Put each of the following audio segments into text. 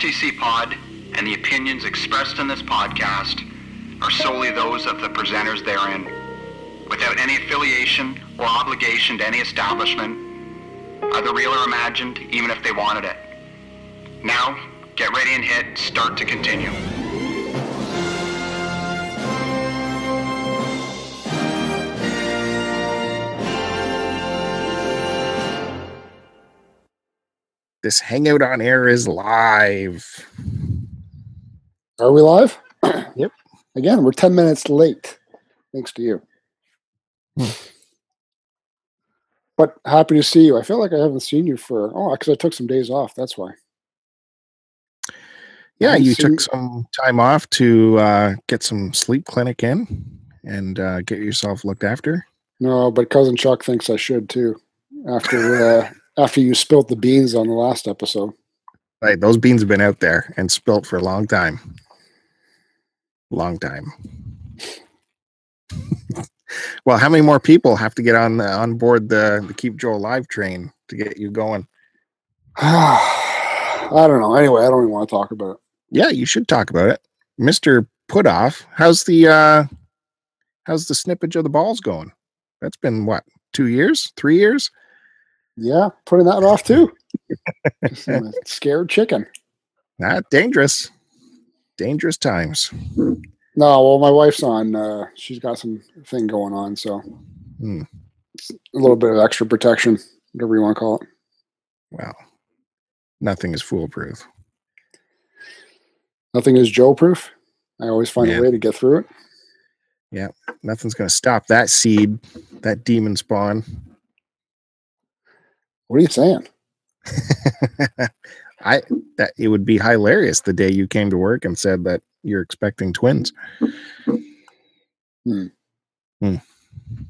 STC Pod and the opinions expressed in this podcast are solely those of the presenters therein, without any affiliation or obligation to any establishment, either real or imagined, even if they wanted it. Now, get ready and hit start to continue. This hangout on air is live. Are we live? Yep. Again, we're 10 minutes late. Thanks to you. Hmm. But happy to see you. I feel like I haven't seen you for, oh, because I took some days off. That's why. Yeah, you seen- took some time off to uh, get some sleep clinic in and uh, get yourself looked after. No, but cousin Chuck thinks I should too. After uh, after you spilt the beans on the last episode. Right, those beans have been out there and spilt for a long time. Long time. well, how many more people have to get on the, on board the, the Keep Joe Alive train to get you going? I don't know. Anyway, I don't even want to talk about it. Yeah, you should talk about it, Mister Putoff. How's the uh, how's the snippage of the balls going? That's been what two years, three years? Yeah, putting that off too. Just I'm a scared chicken. Not dangerous. Dangerous times. No, well, my wife's on. Uh, she's got some thing going on, so Hmm. a little bit of extra protection, whatever you want to call it. Well, nothing is foolproof. Nothing is Joe proof. I always find Yeah. a way to get through it. Yeah, nothing's going to stop that seed, that demon spawn. What are you saying? I that it would be hilarious the day you came to work and said that you're expecting twins.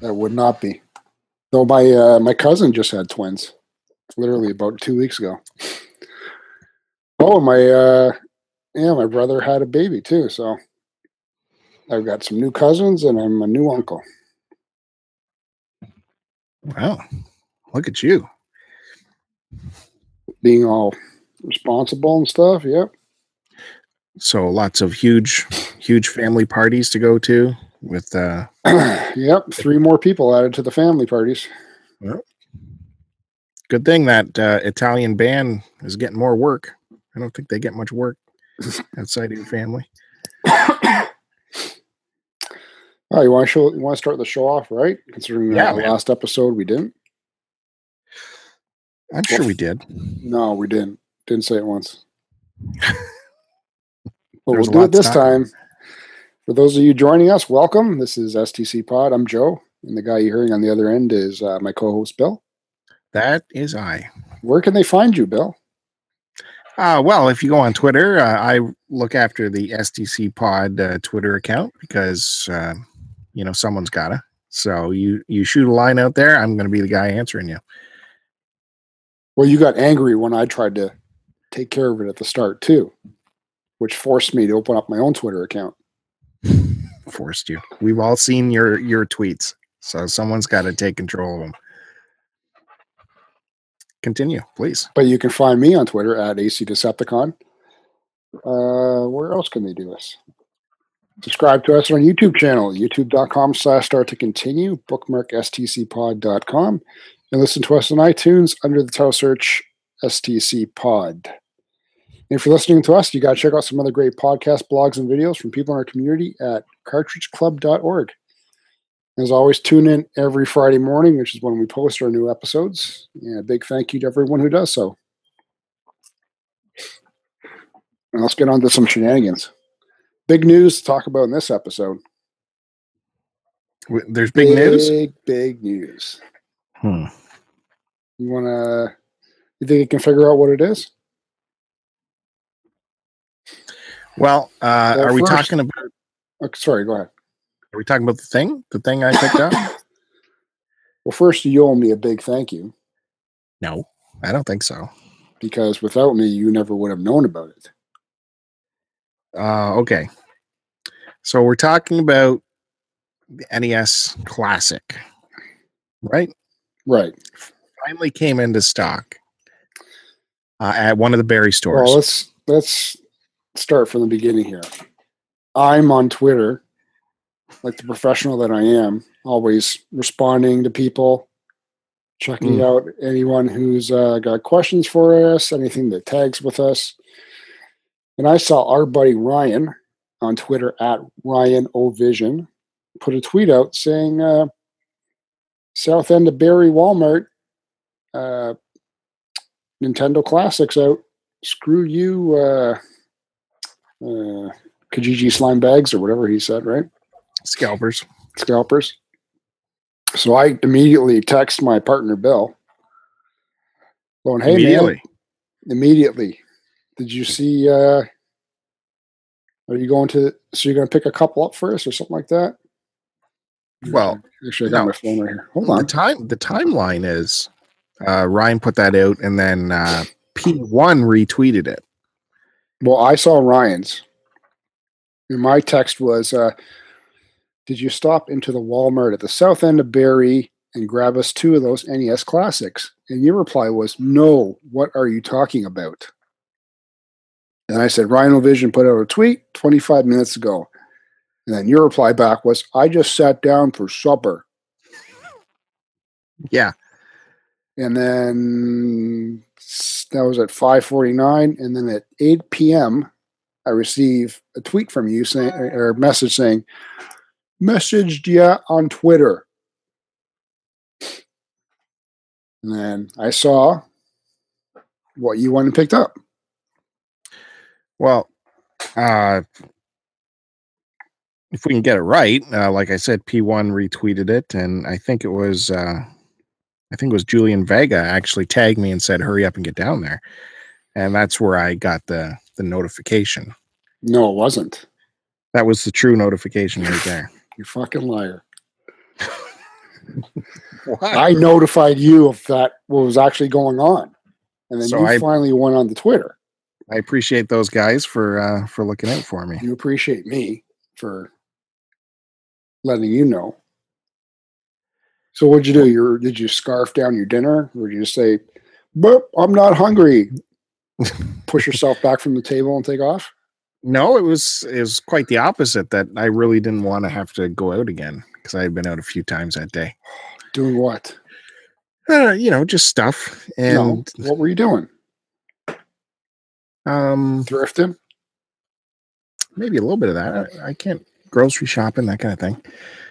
That would not be. Though my uh, my cousin just had twins, literally about two weeks ago. Oh, my uh, yeah, my brother had a baby too. So I've got some new cousins, and I'm a new uncle. Wow, look at you. Being all responsible and stuff. Yep. So lots of huge, huge family parties to go to with uh yep. Three more people added to the family parties. good thing that uh, Italian band is getting more work. I don't think they get much work outside of your family. Oh, you want to show? You want to start the show off, right? Considering Yeah, last episode we didn't. I'm sure we did. No, we didn't. Didn't say it once. but we'll do it this talk time. For those of you joining us, welcome. This is STC Pod. I'm Joe, and the guy you're hearing on the other end is uh, my co-host Bill. That is I. Where can they find you, Bill? Uh, well, if you go on Twitter, uh, I look after the STC Pod uh, Twitter account because uh, you know someone's gotta. So you you shoot a line out there, I'm going to be the guy answering you. Well, you got angry when I tried to take care of it at the start too, which forced me to open up my own Twitter account. Forced you. We've all seen your your tweets, so someone's got to take control of them. Continue, please. But you can find me on Twitter at AC Decepticon. Uh, where else can they do this? Subscribe to us on our YouTube channel, youtube.com slash start to continue, bookmark stcpod.com, and listen to us on iTunes under the title search STC Pod. And if you're listening to us, you got to check out some other great podcasts, blogs, and videos from people in our community at cartridgeclub.org. As always, tune in every Friday morning, which is when we post our new episodes. And a big thank you to everyone who does so. And let's get on to some shenanigans. Big news to talk about in this episode. There's big news. Big, big news. Hmm. You want to, you think you can figure out what it is? Well, uh, Well, are we first- talking about? Oh, sorry, go ahead. Are we talking about the thing? The thing I picked up? Well, first, you owe me a big thank you no, I don't think so. because without me, you never would have known about it. Uh, okay. So we're talking about the NES Classic, right? Right. Finally came into stock. uh, at one of the Barrie stores. Well, let's let's start from the beginning here. I'm on Twitter, like the professional that I am, always responding to people, checking Mm. out anyone who's uh, got questions for us, anything that tags with us. And I saw our buddy Ryan on Twitter at Ryan O Vision put a tweet out saying, uh, "South End of Barrie Walmart, uh, Nintendo Classics out. Screw you, uh, uh, Kijiji slime bags or whatever he said, right? Scalpers. Scalpers." So I immediately text my partner Bill, going, "Hey Immediately. man, immediately. Did you see? uh Are you going to? So you're going to pick a couple up for us or something like that?" Well, actually, I got no. my phone right here. Hold the on. time the timeline is uh, Ryan put that out, and then uh, P1 retweeted it. Well, I saw Ryan's. And my text was, uh, "Did you stop into the Walmart at the south end of Barrie and grab us two of those NES classics?" And your reply was, "No. What are you talking about?" And I said, "Ryan O'Vision put out a tweet 25 minutes ago." And then your reply back was, "I just sat down for supper." Yeah, and then that was at 5:49 and then at 8 p.m. I receive a tweet from you saying or a message saying messaged ya on Twitter and then I saw what you went and picked up Well, uh, if we can get it right, uh, like I said, P1 retweeted it, and I think it was, uh, I think it was Julian Vega actually tagged me and said, "Hurry up and get down there," and that's where I got the the notification. no it wasn't That was the true notification right there. you fucking liar I notified you of that what was actually going on and then So you I- finally went on the Twitter I appreciate those guys for uh, for looking out for me. you appreciate me for letting you know. So what'd you do? You did you scarf down your dinner, or did you just say, "But I'm not hungry"? Push yourself back from the table and take off. No, it was it was quite the opposite. That I really didn't want to have to go out again because I had been out a few times that day. Doing what? Uh, you know, just stuff no. and What were you doing? um, Thrifting? maybe a little bit of that. I, I can't grocery shopping that kind of thing.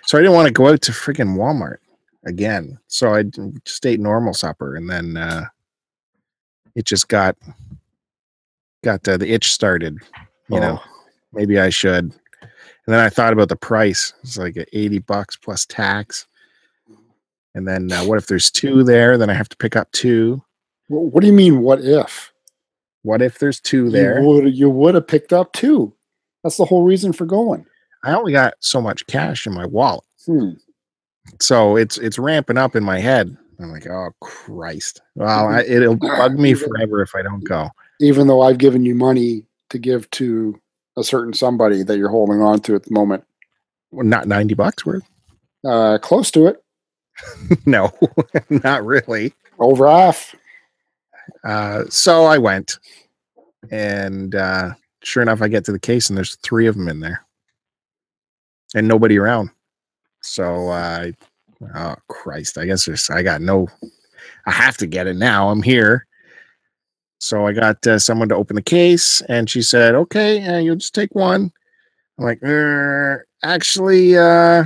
So I didn't want to go out to freaking Walmart again. So I just ate normal supper, and then uh, it just got got uh, the itch started. You know, Oh, maybe I should. And then I thought about the price. It's like a 80 bucks plus tax. And then uh, what if there's two there? Then I have to pick up two. wh- what do you mean? What if? What if there's two there? You would you would have picked up two. That's the whole reason for going. I only got so much cash in my wallet. Hmm. So it's it's ramping up in my head. I'm like, oh Christ. Well, I, it'll bug me forever if I don't go. Even though I've given you money to give to a certain somebody that you're holding on to at the moment, Well, not 90 bucks worth. uh, close to it, no, not really. over half. Uh, so I went, and uh, sure enough, I get to the case, and there's three of them in there, and nobody around. So I, oh Christ, I guess there's, I got no, I have to get it now. I'm here. So I got uh, someone to open the case, and she said, "Okay, uh, you'll just take one." I'm like, "Er, actually, uh,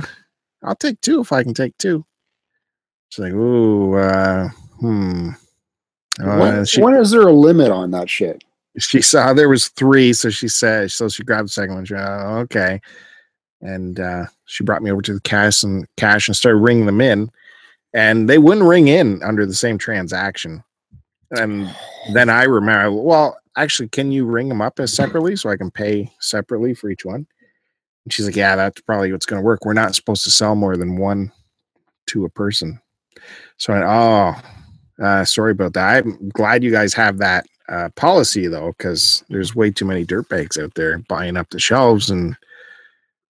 I'll take two if I can take two. She's like, "Ooh, uh, hmm." Uh, when, she, when is there a limit on that shit? she saw there was three, so she said, so she grabbed the second one. She went, oh, okay, and uh, she brought me over to the cash and cash and started ringing them in, and they wouldn't ring in under the same transaction. And then I remember, well, actually, can you ring them up as separately so I can pay separately for each one? And she's like, yeah, that's probably what's going to work. We're not supposed to sell more than one to a person. So I, oh, uh, sorry about that. I'm glad you guys have that uh, policy though, because there's way too many dirtbags out there buying up the shelves and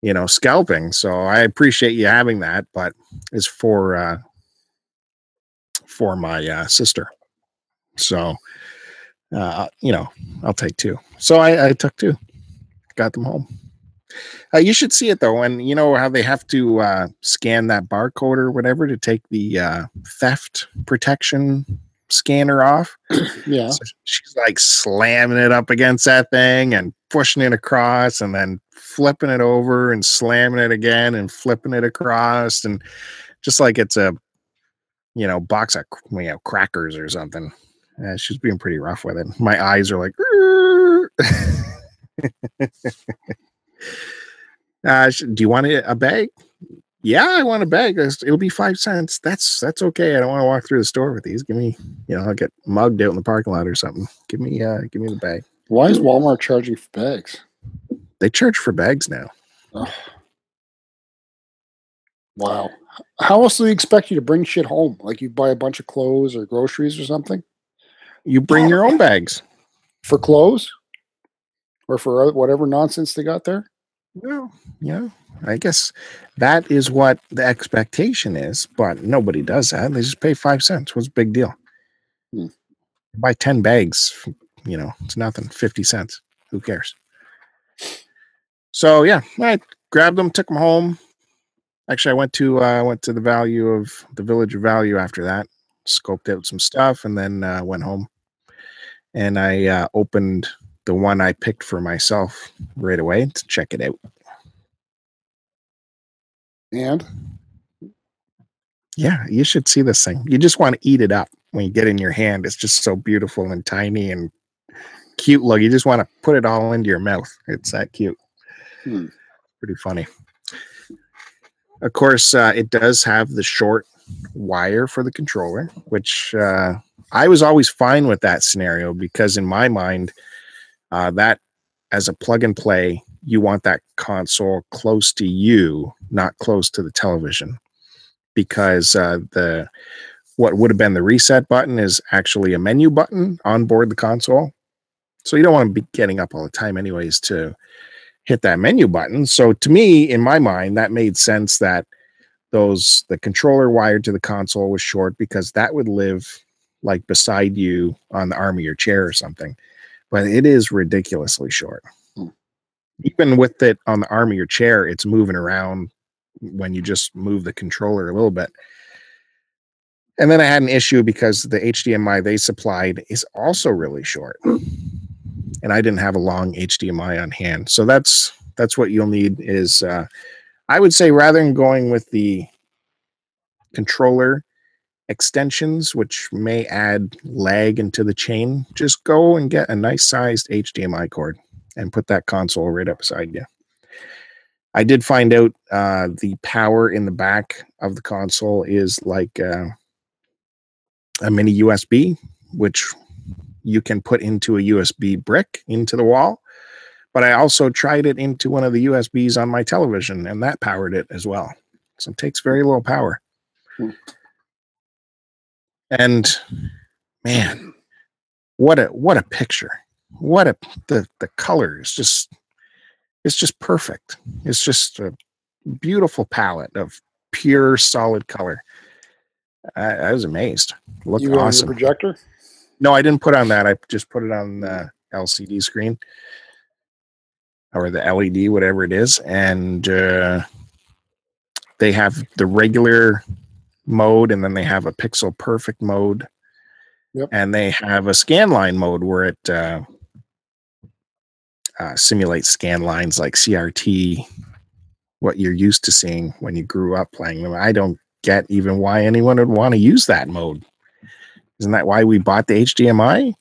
you know scalping. So I appreciate you having that, but it's for uh, for my uh, sister. So uh, you know, I'll take two. So I, I took two, got them home. Uh, you should see it though, and you know how they have to uh, scan that barcode or whatever to take the uh, theft protection scanner off. Yeah. So she's like slamming it up against that thing and pushing it across, and then flipping it over and slamming it again and flipping it across, and just like it's a you know box of you know crackers or something. Uh, she's being pretty rough with it. My eyes are like. uh, do you want a, a bag? Yeah, I want a bag. It'll be five cents. That's that's okay. I don't want to walk through the store with these. Give me, you know, I'll get mugged out in the parking lot or something. Give me, uh, give me the bag. Why is Walmart charging for bags? They charge for bags now. Oh. Wow. How else do they expect you to bring shit home? Like you buy a bunch of clothes or groceries or something You bring your own bags. for clothes or for whatever nonsense they got there? Well, yeah, I guess that is what the expectation is, but nobody does that. They just pay five cents. What's the big deal? Hmm. Buy 10 bags, you know, it's nothing. 50 cents. Who cares? So yeah, I grabbed them, took them home. Actually, I went to uh went to the value of the village of value after that, scoped out some stuff, and then uh, went home. And I uh, opened the one I picked for myself right away to check it out. And Yeah, you should see this thing. You just want to eat it up when you get in your hand. It's just so beautiful and tiny and cute look. You just want to put it all into your mouth. It's that cute. Hmm. Pretty funny. Of course, uh, it does have the short wire for the controller, which uh, I was always fine with that scenario because in my mind, uh, that as a plug and play, you want that console close to you, not close to the television because uh, the what would have been the reset button is actually a menu button on board the console. So you don't want to be getting up all the time, anyways, to hit that menu button. So to me, in my mind, that made sense that those the controller wired to the console was short because that would live like beside you on the arm of your chair or something. But it is ridiculously short. Hmm. Even with it on the arm of your chair, it's moving around when you just move the controller a little bit. And then I had an issue because the HDMI they supplied is also really short. And I didn't have a long HDMI on hand. So that's that's what you'll need is uh I would say rather than going with the controller extensions which may add lag into the chain, just go and get a nice sized HDMI cord and put that console right up beside you. I did find out uh, the power in the back of the console is like uh, a mini USB, which you can put into a USB brick into the wall. But I also tried it into one of the USBs on my television, and that powered it as well. So it takes very little power. Hmm. And man, what a what a picture! What a the the color is just it's just perfect. It's just a beautiful palette of pure solid color. I, I was amazed. Looked you on awesome. projector? No, I didn't put on that. I just put it on the LCD screen or the LED, whatever it is, and uh, they have the regular mode, and then they have a pixel perfect mode, Yep. and they have a scanline mode where it uh, uh, simulates scan lines like CRT, what you're used to seeing when you grew up playing them. I don't get even why anyone would want to use that mode. Isn't that why we bought the HDMI?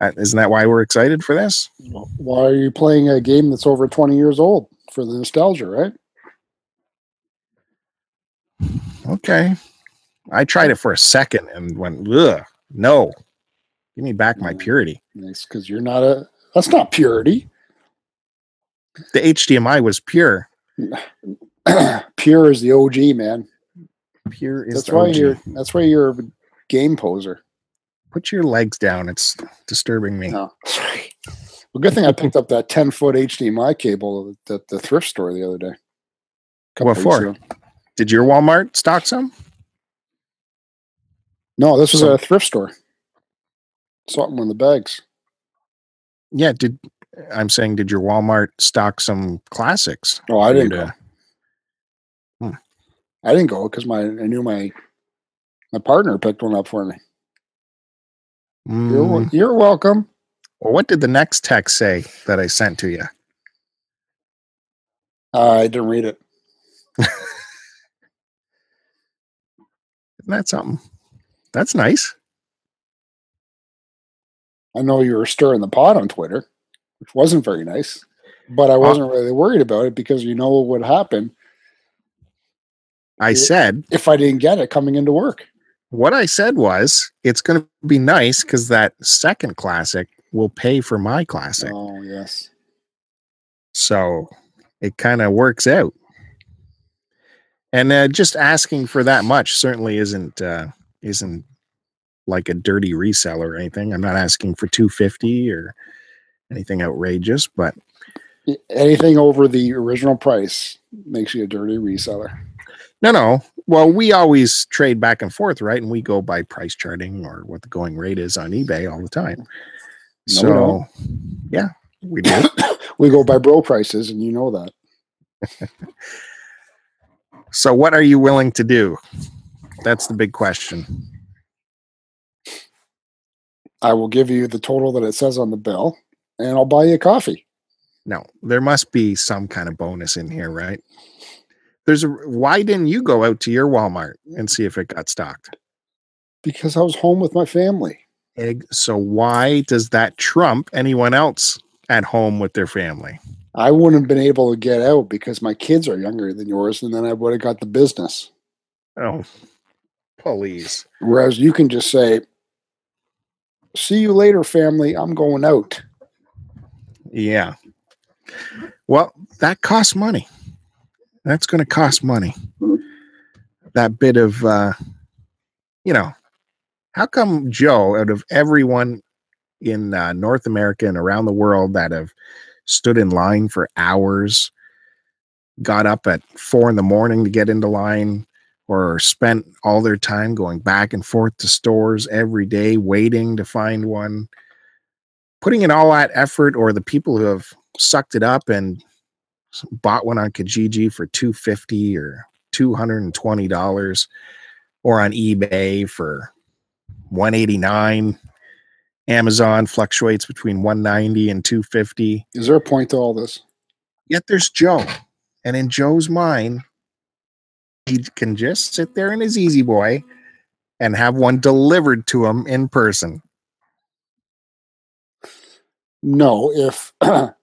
Uh, isn't that why we're excited for this? Why are you playing a game that's over 20 years old for the nostalgia, right? Okay. I tried it for a second and went, ugh, no. Give me back my Mm. purity. It's because you're not a. That's not purity. The HDMI was pure. Pure is the OG, man. Pure is That's the why OG. you're. That's why you're a game poser. Put your legs down. It's disturbing me. No. Well, good thing I picked up that 10 foot HDMI cable at the, the thrift store the other day. What for? ago. Did your Walmart stock some? No, this was So- a thrift store. Saw Something in the bags. Yeah, did I'm saying did your Walmart stock some classics? No, I didn't go. Hmm. I didn't go because my I knew my my partner picked one up for me. You're, Mm, you're welcome. well, what did the next text say that I sent to you? Uh, I didn't read it. Isn't something? That's nice. I know you were stirring the pot on Twitter, which wasn't very nice, but I wasn't really worried about it because you know what would happen I said if I didn't get it coming into work. what I said was it's going to be nice because that second classic will pay for my classic. Oh yes. So it kind of works out. And uh, just asking for that much certainly isn't uh, isn't like a dirty reseller or anything. I'm not asking for 250 or anything outrageous, but Anything over the original price makes you a dirty reseller. no, no. Well, we always trade back and forth, right? And we go by price charting or what the going rate is on eBay all the time. No, so, don't. yeah, we do. we go by bro prices, and you know that. so, what are you willing to do? That's the big question. I will give you the total that it says on the bill, and I'll buy you a coffee. No, there must be some kind of bonus in here, right? There's a why didn't you go out to your Walmart and see if it got stocked? Because I was home with my family. Egg. So why does that trump anyone else at home with their family? I wouldn't have been able to get out because my kids are younger than yours, and then I would have got the business. Oh, please. Whereas you can just say, "See you later, family. I'm going out." Yeah. Well, that costs money. That's going to cost money. That bit of, uh, you know, how come Joe, out of everyone in uh, North America and around the world that have stood in line for hours, got up at four in the morning to get into line, or spent all their time going back and forth to stores every day waiting to find one, putting in all that effort, or the people who have sucked it up and bought one on Kijiji for 250 or $220 or on eBay for 189 Amazon fluctuates between 190 and 250 Is there a point to all this? yet there's Joe and in Joe's mind he can just sit there in his easy boy and have one delivered to him in person No. If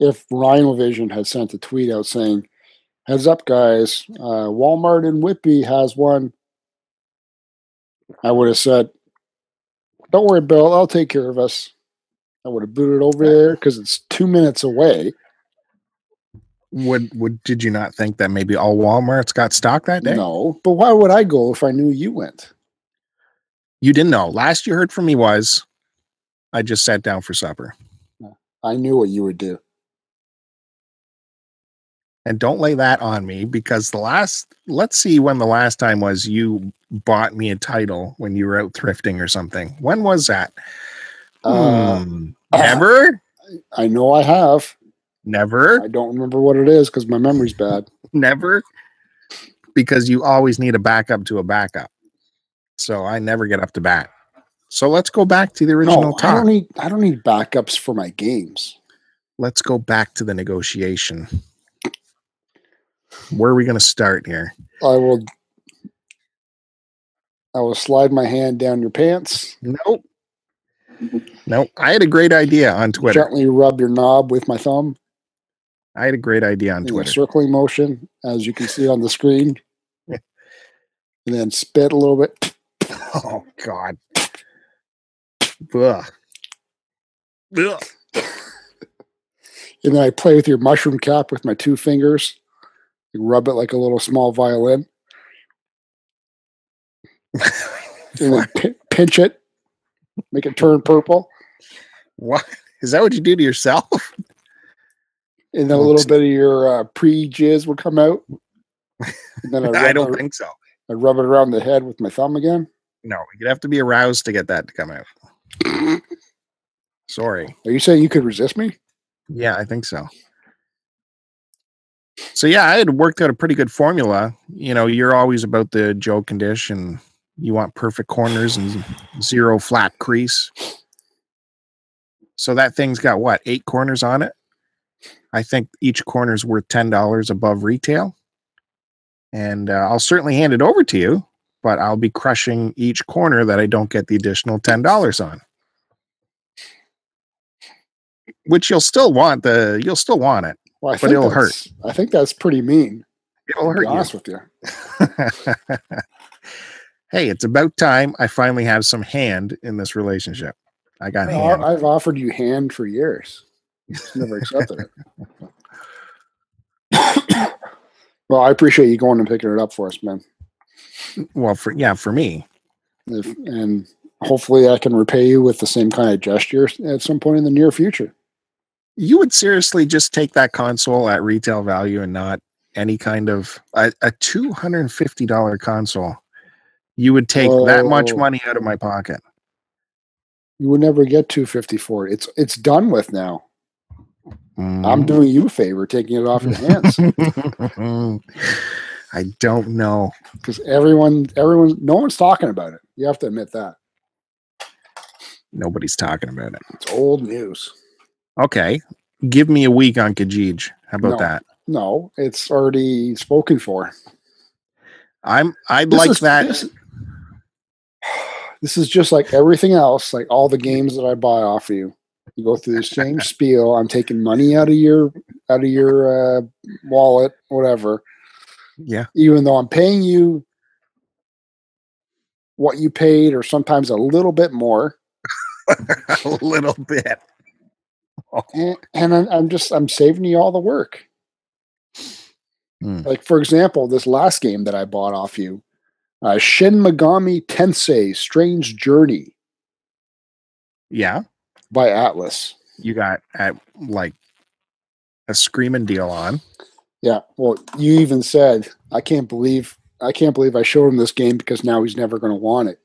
if Rhino Vision had sent a tweet out saying, "Heads up, guys, uh, Walmart in Whitby has one," I would have said, "Don't worry, Bill. I'll take care of us." I would have booted over there because it's two minutes away. would would did you not think that maybe all Walmart's got stock that day No, but why would I go if I knew you went? You didn't know. Last you heard from me was I just sat down for supper. I knew what you would do. And don't lay that on me because the last let's see when the last time was you bought me a title when you were out thrifting or something. When was that? Uh, Hmm. never? I know I have. Never? I don't remember what it is because my memory's bad. Never? Because you always need a backup to a backup. So I never get up to bat. So let's go back to the original No, I don't need. I don't need backups for my games. let's go back to the negotiation. Where are we going to start here? I will. I will slide my hand down your pants, Nope. Nope. I had a great idea on Twitter. gently rub your knob with my thumb I had a great idea on in a Twitter. circling motion, as you can see on the screen, and then spit a little bit. Oh God. Ugh. Ugh. And then I play with your mushroom cap with my two fingers. You rub it like a little small violin, and pi- pinch it, make it turn purple, What is that? What you do to yourself? and then a little bit of your uh, pre jizz would come out. And then I, I don't it, think so. I rub it around the head with my thumb again. No, you'd have to be aroused to get that to come out. Sorry. Are you saying you could resist me? Yeah, I think so. So yeah, I had worked out a pretty good formula. You know, you're always about the Joe condition. You want perfect corners and zero flat crease. So that thing's got what eight corners on it. I think each corner is worth ten dollars above retail, and uh, I'll certainly hand it over to you. But I'll be crushing each corner that I don't get the additional ten dollars on. Which you'll still want the you'll still want it. Well, I But think it'll that's- I think that's pretty mean. It'll To be hurt you. honest with you. hey, it's about time I finally have some hand in this relationship. I got Well, hand. I've offered you hand for years. Just never accepted it. well, I appreciate you going and picking it up for us, man. Well, for yeah, for me. If, and hopefully, I can repay you with the same kind of gesture at some point in the near future. You would seriously just take that console at retail value and not any kind of a, a two hundred and fifty dollar console. You would take that much Oh. money out of my pocket. You would never get 250 for it. It's it's done with now. I'm Mm. doing you a favor, taking it off your hands I don't know. because everyone, everyone, no one's talking about it. You have to admit that Nobody's talking about it. it's old news. Okay. Give me a week on Kijij. How about No. that? No, it's already spoken for. I'm I'd This like is- that. This, this is just like everything else, like all the games that I buy off of you. You go through the same spiel. I'm taking money out of your out of your uh, wallet, whatever. Yeah. Even though I'm paying you what you paid, or sometimes a little bit more, a little bit. And, and I'm, I'm just I'm saving you all the work. Hmm. Like for example, this last game that I bought off you, uh, Shin Megami Tensei: Strange Journey Yeah. by Atlus. You got at like a screaming deal on. Yeah. Well, you even said, I can't believe I can't believe I showed him this game because now he's never going to want it.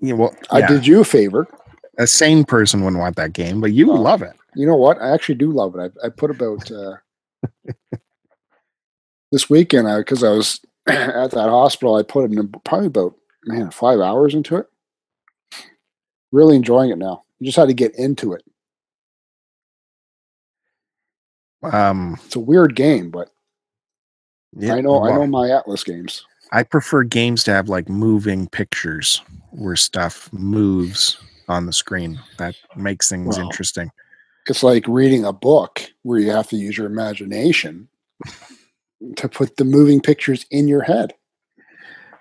Yeah, well, I did you a favor. A sane person wouldn't want that game, but you Oh. love it. You know what? I actually do love it. I, I put about uh, this weekend because I, was at that hospital. I put in probably about man five hours into it. Really enjoying it now. You just had to get into it. Um, It's a weird game, but yeah, I know I know my Atlus games. I prefer games to have like moving pictures where stuff moves on the screen. That makes things Well, interesting. It's like reading a book where you have to use your imagination to put the moving pictures in your head.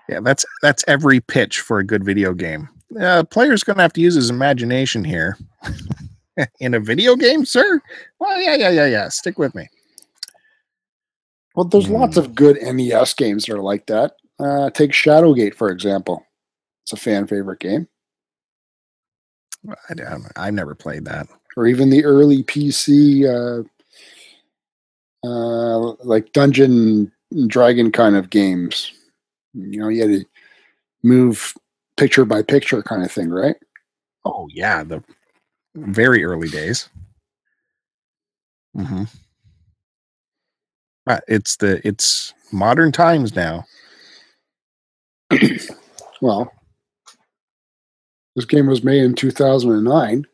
Yeah, that's that's every pitch for a good video game. Uh, player's gonna have to use his imagination here. In a video game, sir? Well, yeah, yeah, yeah, yeah. Stick with me. Well, there's lots of good NES games that are like that. Uh, take Shadowgate for example. It's a fan favorite game, I I've never played that. or even the early PC, uh, uh, like Dungeon and Dragon kind of games. You know, you had to move picture by picture kind of thing, right? Oh yeah, the very early days. hmm But it's the it's modern times now. Well, this game was made in 2009,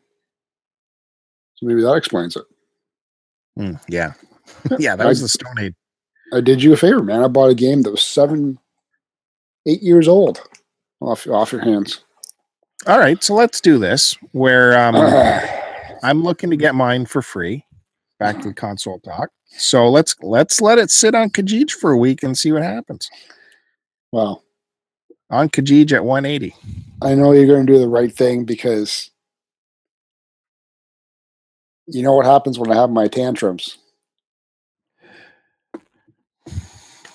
so maybe that explains it. Mm, yeah, yeah. That was the Stone Age. I did you a favor, man. I bought a game that was seven, eight years old off off your hands. All right, so let's do this. Where um, Ah, I'm looking to get mine for free. Back to the console talk. So let's let's let it sit on Kijij for a week and see what happens. well, On Kijij at 180. I know you're going to do the right thing because you know what happens when I have my tantrums.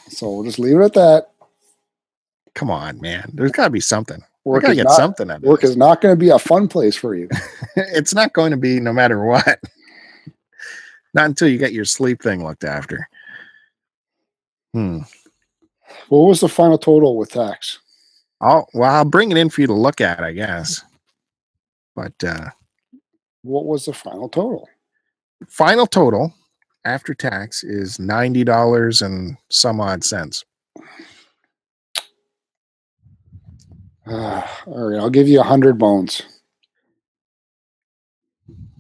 So we'll just leave it at that. Come on, man. There's got to be something. We Work got to get not, something out of work this. is not going to be a fun place for you. it's not going to be no matter what. not until you get your sleep thing looked after. Hmm. What was the final total with tax? I'll well, I'll bring it in for you to look at, I guess. But uh, What was the final total? final total after tax is ninety dollars and some odd cents. Uh, all right, I'll give you a hundred bones.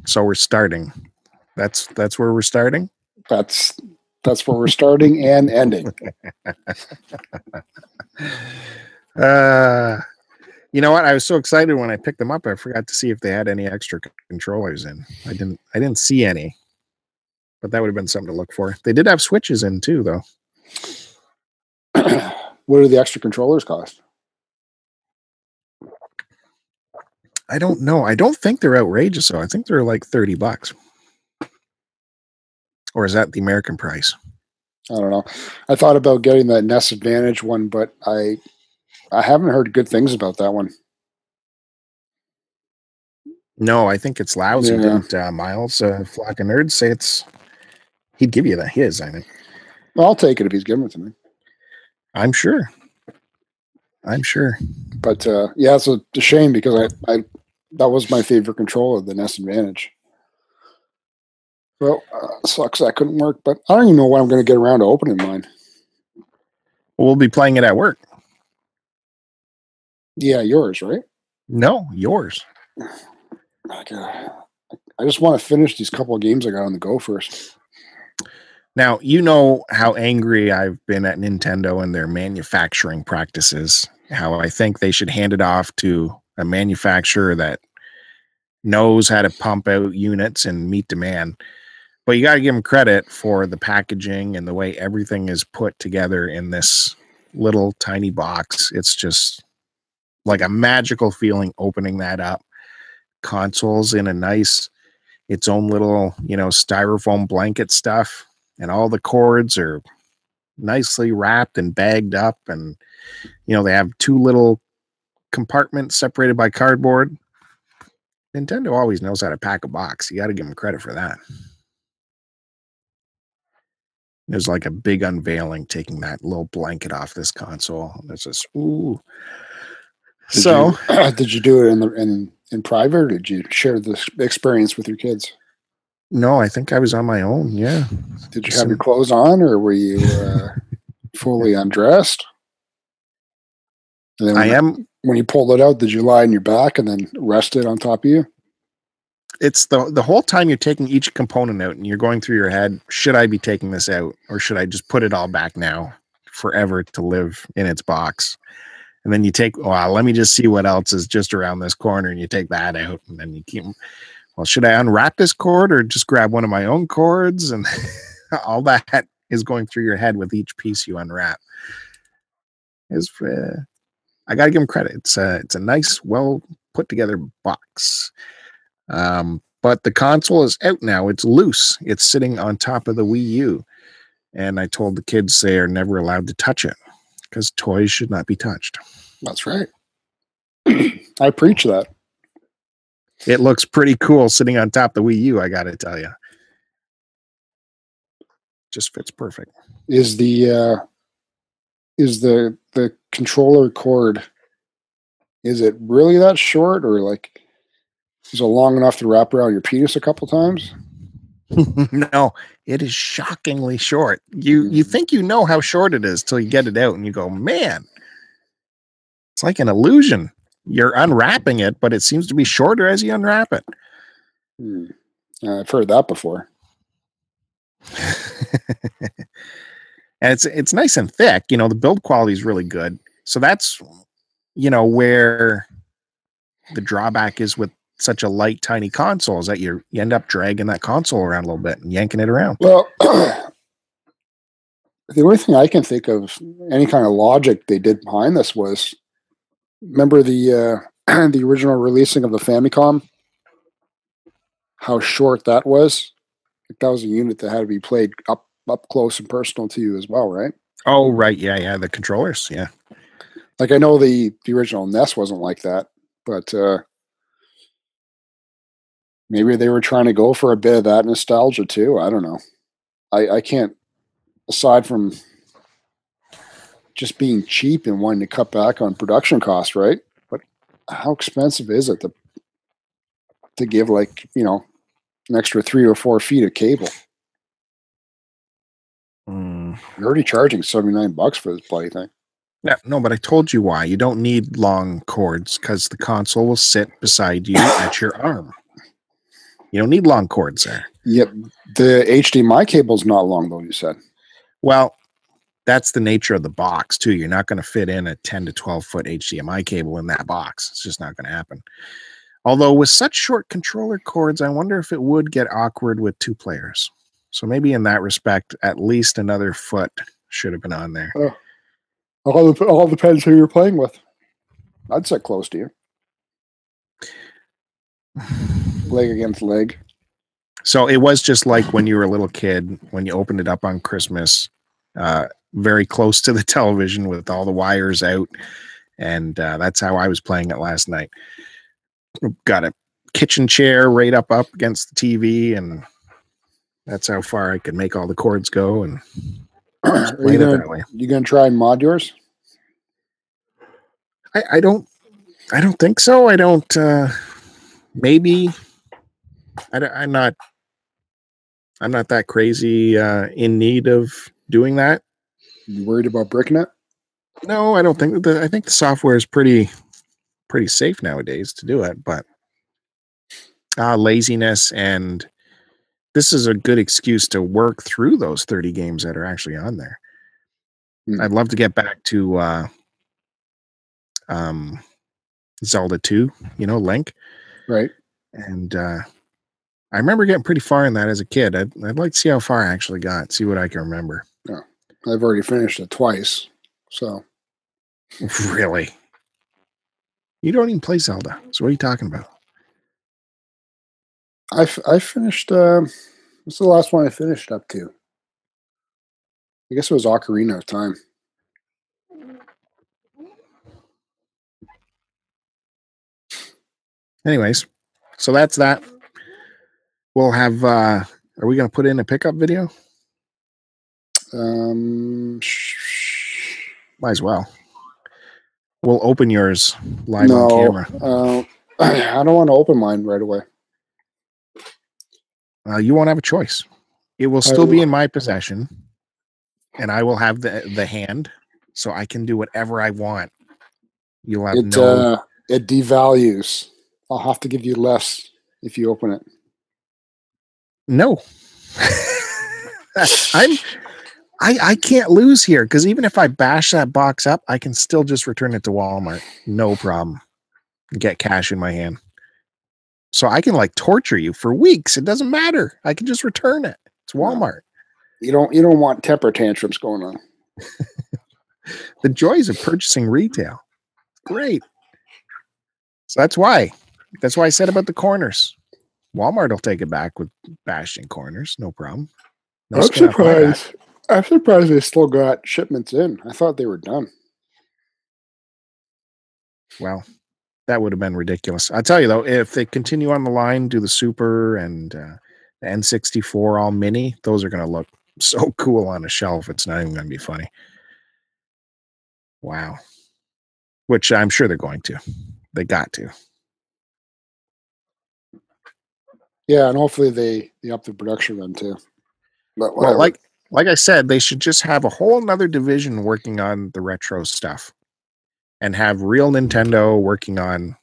So we're starting. That's that's where we're starting. That's that's where we're starting and ending. Uh, you know what? I was so excited when I picked them up. I forgot to see if they had any extra controllers in. I didn't. I didn't see any, but that would have been something to look for. They did have switches in too, though. what do the extra controllers cost? I don't know. I don't think they're outrageous. though. I think they're like thirty bucks. Or is that the American price? I don't know. I thought about getting the NES Advantage one, but I I haven't heard good things about that one. No, I think it's lousy. Yeah. Didn't uh, Miles uh, Flock of Nerds say it's? He'd give you the his. I think. Well, I'll take it if he's giving it to me. I'm sure. I'm sure. But uh, yeah, it's a, a shame because I, I that was my favorite controller, the NES Advantage. Well, uh, sucks that couldn't work, but I don't even know when I'm going to get around to opening mine. We'll be playing it at work. Yeah, yours, right? No, yours. Like, uh, I just want to finish these couple of games I got on the go first. Now, you know how angry I've been at Nintendo and their manufacturing practices. How I think they should hand it off to a manufacturer that knows how to pump out units and meet demand. But you got to give them credit for the packaging and the way everything is put together in this little tiny box. It's just like a magical feeling opening that up. Consoles in a nice, its own little, you know, styrofoam blanket stuff and all the cords are nicely wrapped and bagged up and you know they have two little compartments separated by cardboard. Nintendo always knows how to pack a box. You got to give them credit for that. There's like a big unveiling taking that little blanket off this console. There's this ooh Did so you, did you do it in the in in private, or did you share this experience with your kids? no i think i was on my own yeah Did you have your clothes on, or were you uh, fully undressed? And then i am when you pulled it out, did you lie on your back and then rest it on top of you? it's the the whole time you're taking each component out and you're going through your head should i be taking this out or should i just put it all back now forever to live in its box and then you take well let me just see what else is just around this corner and you take that out and then you keep well should i unwrap this cord or just grab one of my own cords and all that is going through your head with each piece you unwrap is uh, i gotta give him credit it's a, it's a nice well put together box um, but the console is out now. It's loose. It's sitting on top of the Wii U. And I told the kids they are never allowed to touch it because toys should not be touched. That's right. I preach that. It looks pretty cool sitting on top of the Wii U, I got to tell you. Just fits perfect. Is the uh, is the the controller cord? Is it really that short, or like is it long enough to wrap around your penis a couple times? no, it is shockingly short. You you think you know how short it is till you get it out and you go, man, it's like an illusion. You're unwrapping it, but it seems to be shorter as you unwrap it. Hmm. Uh, I've heard that before. and it's it's nice and thick. You know, the build quality is really good. So that's you know where the drawback is with such a light, tiny console is that you you end up dragging that console around a little bit and yanking it around. Well, the only thing I can think of, any kind of logic they did behind this was, remember the uh, the original releasing of the Famicom? How short that was. Like that was a unit that had to be played up up close and personal to you as well, right? Oh, right, yeah, yeah, the controllers, yeah. Like I know the the original NES wasn't like that, but uh, maybe they were trying to go for a bit of that nostalgia too. I don't know. I I can't aside from just being cheap and wanting to cut back on production costs, right? But how expensive is it to to give like you know an extra three or four feet of cable. Mm. You're already charging seventy nine bucks for this bloody thing. Yeah, no, but I told you why. You don't need long cords because the console will sit beside you at your arm. You don't need long cords there. Yep. The HDMI cable's not long though. You said. Well, that's the nature of the box too. You're not going to fit in a 10 to 12 foot HDMI cable in that box. It's just not going to happen. Although with such short controller cords, I wonder if it would get awkward with two players. So maybe in that respect, at least another foot should have been on there. Uh, all, the, all depends who you're playing with. I'd sit close to you. Leg against leg. So it was just like when you were a little kid, when you opened it up on Christmas, uh, very close to the television with all the wires out. And uh, that's how I was playing it last night. Got a kitchen chair right up up against the TV, and that's how far I could make all the cords go. And Are you it gonna, that way. you gonna try and mod yours? I, I don't I don't think so. I don't uh maybe I I'm not I'm not that crazy uh in need of doing that. You worried about bricking it? No, I don't think that the, I think the software is pretty pretty safe nowadays to do it, but uh laziness and this is a good excuse to work through those 30 games that are actually on there. Hmm. I'd love to get back to uh um Zelda 2, you know, Link. Right. And uh I remember getting pretty far in that as a kid. I'd, I'd like to see how far I actually got, see what I can remember. Yeah. I've already finished it twice. So really? You don't even play Zelda. So what are you talking about? I, f- I finished. Uh, what's the last one I finished up to? I guess it was Ocarina of Time. Anyways, so that's that. We'll have uh are we gonna put in a pickup video? Um, Might as well. We'll open yours live no, on camera. uh, I don't want to open mine right away. Uh, you won't have a choice. It will still be in my possession, and I will have the the hand, so I can do whatever I want. You'll have It no. uh, it devalues. I'll have to give you less if you open it. No. I'm I I can't lose here because even if I bash that box up, I can still just return it to Walmart. No problem. Get cash in my hand. So I can like torture you for weeks. It doesn't matter. I can just return it. It's Walmart. You don't. You don't want temper tantrums going on. The joys of purchasing retail. Great. So that's why. That's why I said about the corners. Walmart will take it back with bashing corners. No problem. No I'm skin off my back. surprised. I'm surprised they still got shipments in. I thought they were done. Well, that would have been ridiculous. I tell you though, if they continue on the line, do the Super and uh, the N64 all mini, those are going to look so cool on a shelf. It's not even going to be funny. Wow. Which I'm sure they're going to. They got to. Yeah, and hopefully they they up the production run too. But Well, like like I said, they should just have a whole nother division working on the retro stuff and have real Nintendo working on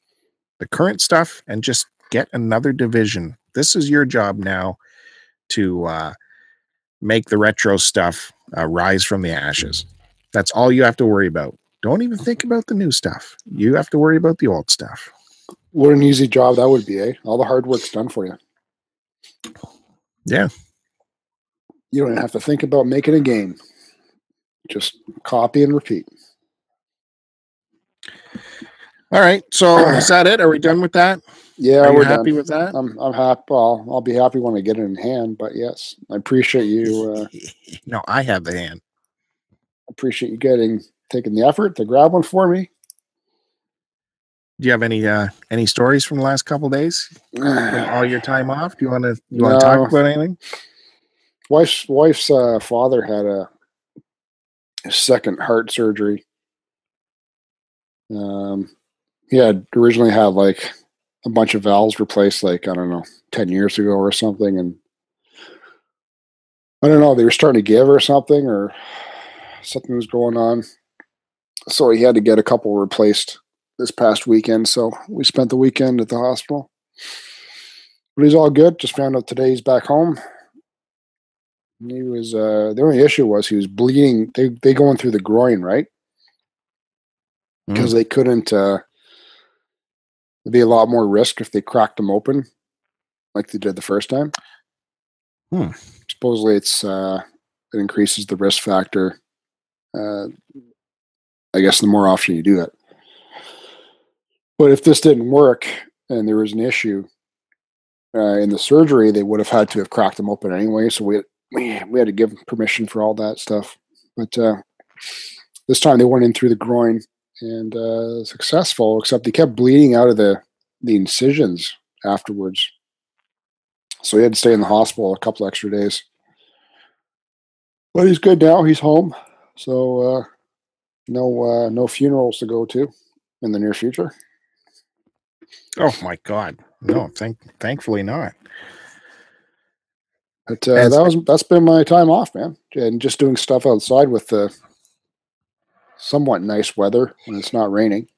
the current stuff and just get another division. This is your job now to uh, make the retro stuff uh, rise from the ashes. That's all you have to worry about. Don't even think about the new stuff. You have to worry about the old stuff. what an easy job that would be, eh? All the hard work's done for you. Yeah. You don't have to think about making a game. Just copy and repeat. All right. So is that it? Are we done with that? Yeah, Are we're happy done. with that? I'm I'm happy. Well, I'll be happy when I get it in hand. But yes, I appreciate you. Uh, no, I have the hand. appreciate you getting taking the effort to grab one for me. Do you have any uh any stories from the last couple days? All your time off? Do you want to you want to No. talk about anything? wife's wife's uh, father had a, a second heart surgery. Um, he had originally had like a bunch of valves replaced, like I don't know, ten years ago or something, and I don't know, they were starting to give or something, or something was going on. So he had to get a couple replaced this past weekend. So we spent the weekend at the hospital. But he's all good. Just found out today he's back home. He was uh the only issue was he was bleeding. They they going through the groin, right? Because they couldn't uh there'd be a lot more risk if they cracked him open like they did the first time. Hmm. Supposedly it's uh it increases the risk factor. Uh I guess the more often you do it. But if this didn't work and there was an issue uh, in the surgery, they would have had to have cracked them open anyway. So we we, we had to give permission for all that stuff. But uh, this time they went in through the groin and uh, successful, except they kept bleeding out of the the incisions afterwards. So he had to stay in the hospital a couple extra days. But he's good now. He's home. So uh, no uh, no funerals to go to in the near future. Oh my God! No, thank thankfully not. But uh, that was that's been my time off, man, and just doing stuff outside with the somewhat nice weather when it's not raining.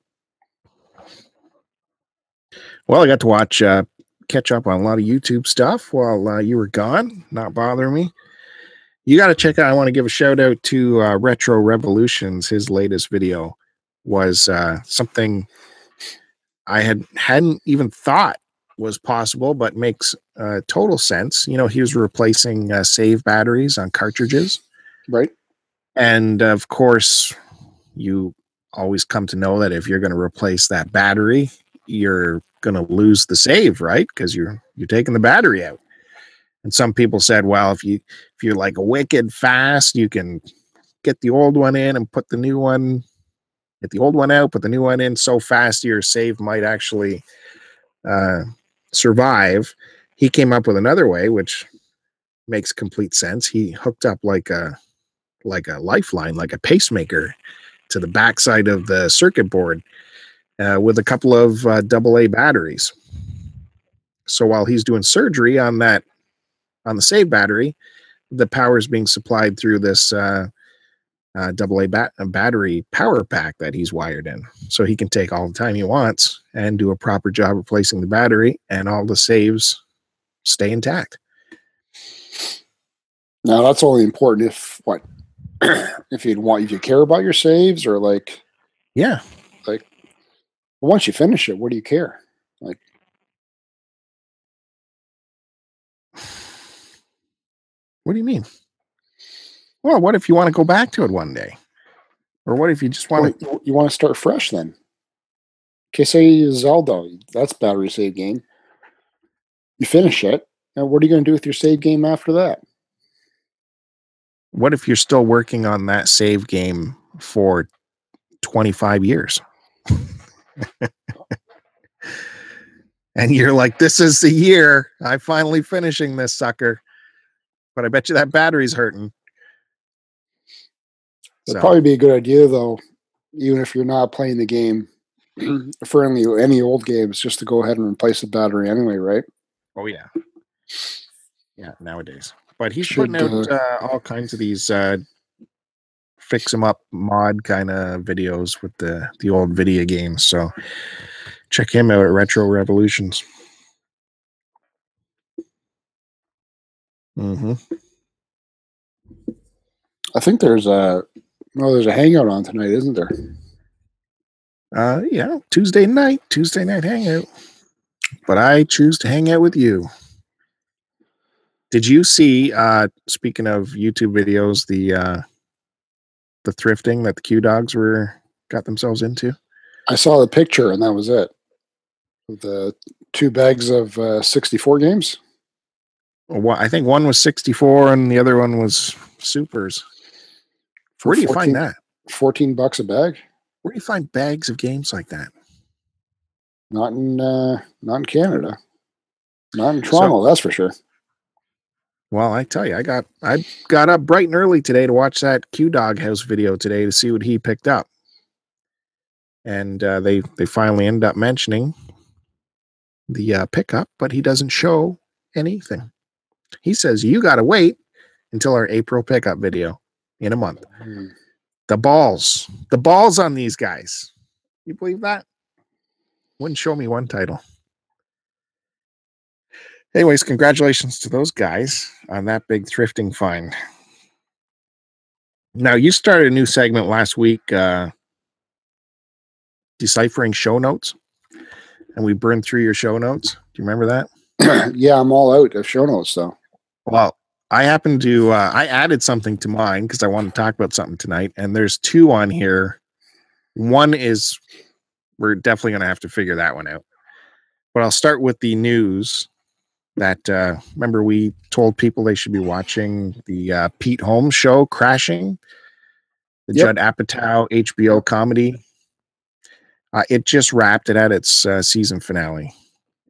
Well, I got to watch uh, catch up on a lot of YouTube stuff while uh, you were gone. Not bothering me. You got to check out. I want to give a shout out to uh, Retro Revolutions. His latest video was uh, something I had hadn't even thought was possible, but makes uh, total sense. You know, he was replacing uh, save batteries on cartridges. Right? And of course, you always come to know that if you're going to replace that battery, you're going to lose the save, right? Because you're you're taking the battery out. And some people said, well, if you if you're like a wicked fast, you can get the old one in and put the new one, get the old one out, put the new one in so fast your save might actually uh, survive. He came up with another way, which makes complete sense. He hooked up like a like a lifeline, like a pacemaker, to the backside of the circuit board uh, with a couple of uh, AA batteries. So while he's doing surgery on that on the save battery, the power is being supplied through this uh, uh, AA bat- battery power pack that he's wired in. So he can take all the time he wants and do a proper job replacing the battery, and all the saves stay intact. Now that's only important if what if you'd want if you care about your saves or like Yeah, Like, once you finish it, what do you care? Like, what do you mean? Well, what if you want to go back to it one day? Or what if you just want to? you, want to start fresh then. Okay, say Zelda, that's battery save game. You finish it, and what are you going to do with your save game after that? What if you're still working on that save game for 25 years? and you're like, this is the year. I'm finally finishing this sucker. But I bet you that battery's hurting. It'd So, probably be a good idea though, even if you're not playing the game for any any old games, just to go ahead and replace the battery anyway, right? oh, yeah. Yeah, nowadays. But he's Should, putting out uh, all kinds of these uh, them up mod kind of videos with the the old video games. So check him out at Retro Revolutions. hmm I think there's a no, there's a hangout on tonight, isn't there? Uh, yeah, Tuesday night, Tuesday night hangout. But I choose to hang out with you. Did you see? Uh, speaking of YouTube videos, the uh, the thrifting that the Q Dogs were got themselves into. I saw the picture and that was it. The two bags of uh, 64 games. Well, I think one was 64 and the other one was supers. Where do you 14 find that? 14 bucks a bag. Where do you find bags of games like that? Not in uh, not in Canada. Not in Toronto, that's for sure. Well, I tell you, I got I got up bright and early today to watch that Q Dog House video today to see what he picked up, and uh, they they finally end up mentioning the uh, pickup, but he doesn't show anything. He says you got to wait until our April pickup video in a month. Hmm. The balls, the balls on these guys. You believe that? Wouldn't show me one title. Anyways, congratulations to those guys on that big thrifting find. Now, you started a new segment last week, uh, deciphering show notes, and we burned through your show notes. Do you remember that? yeah, I'm all out of show notes though. Well, I happened to uh, I added something to mine because I want to talk about something tonight, and there's two on here. One is we're definitely going to have to figure that one out. But I'll start with the news that uh, remember we told people they should be watching the uh, Pete Holmes show, Crashing, the Yep. Judd Apatow HBO comedy. Uh, it just wrapped. It had its uh, season finale,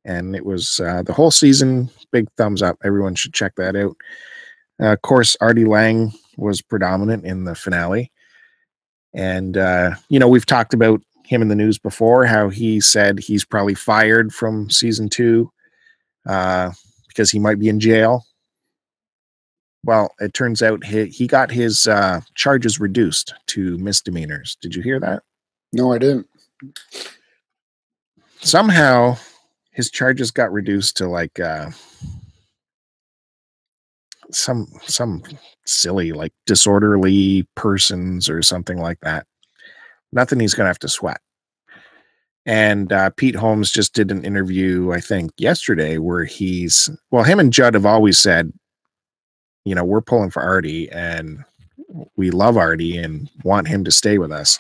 and it was uh, the whole season. Big thumbs up. Everyone should check that out. Uh, of course, Artie Lange was predominant in the finale, and uh, you know we've talked about him in the news before. How he said he's probably fired from season two uh, because he might be in jail. Well, it turns out he, he got his uh, charges reduced to misdemeanors. Did you hear that? No, I didn't. Somehow his charges got reduced to like uh, some some silly like disorderly persons or something like that. Nothing he's gonna have to sweat. And uh, Pete Holmes just did an interview, I think, yesterday, where he's well, him and Judd have always said, you know, we're pulling for Artie and we love Artie and want him to stay with us.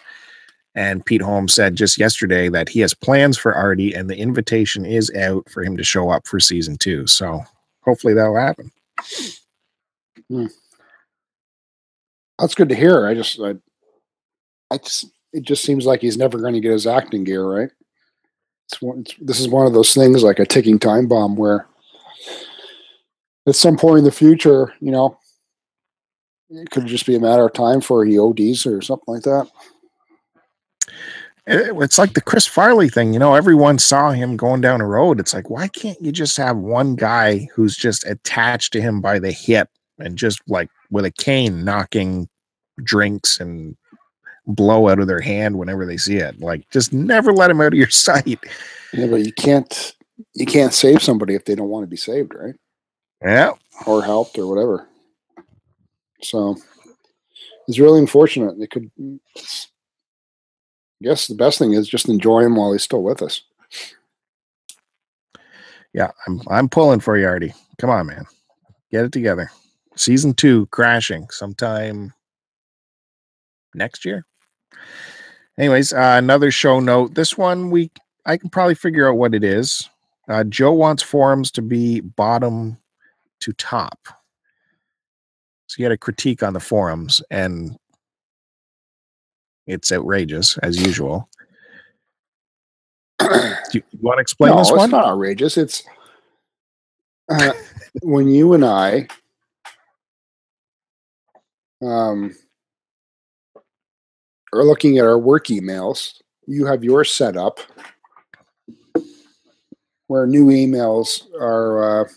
And Pete Holmes said just yesterday that he has plans for Artie and the invitation is out for him to show up for season two. So hopefully that'll happen. Hmm. That's good to hear. I just, I, I just, it just seems like he's never going to get his acting gear right. It's one. It's, this is one of those things like a ticking time bomb where, at some point in the future, you know, it could just be a matter of time for he ODs or something like that. Eh, it- It's like the Chris Farley thing, you know, everyone saw him going down a road. It's like, why can't you just have one guy who's just attached to him by the hip and just like with a cane knocking drinks and blow out of their hand whenever they see it? Like, just never let him out of your sight. Yeah, but you can't, you can't save somebody if they don't want to be saved, right? Yeah. Or helped or whatever. So it's really unfortunate. They could. Mm, it's, I guess the best thing is just enjoy him while he's still with us. Yeah. I'm I'm pulling for you, Artie. Come on, man. Get it together. Season two crashing sometime next year. Anyways, uh, another show note. This one we I can probably figure out what it is. Uh, Joe wants forums to be bottom to top. So he had a critique on the forums, and it's outrageous as usual. Do you, want to explain no, this it's one? not outrageous. It's uh, when you and I um, are looking at our work emails. You have your setup where new emails are. Uh,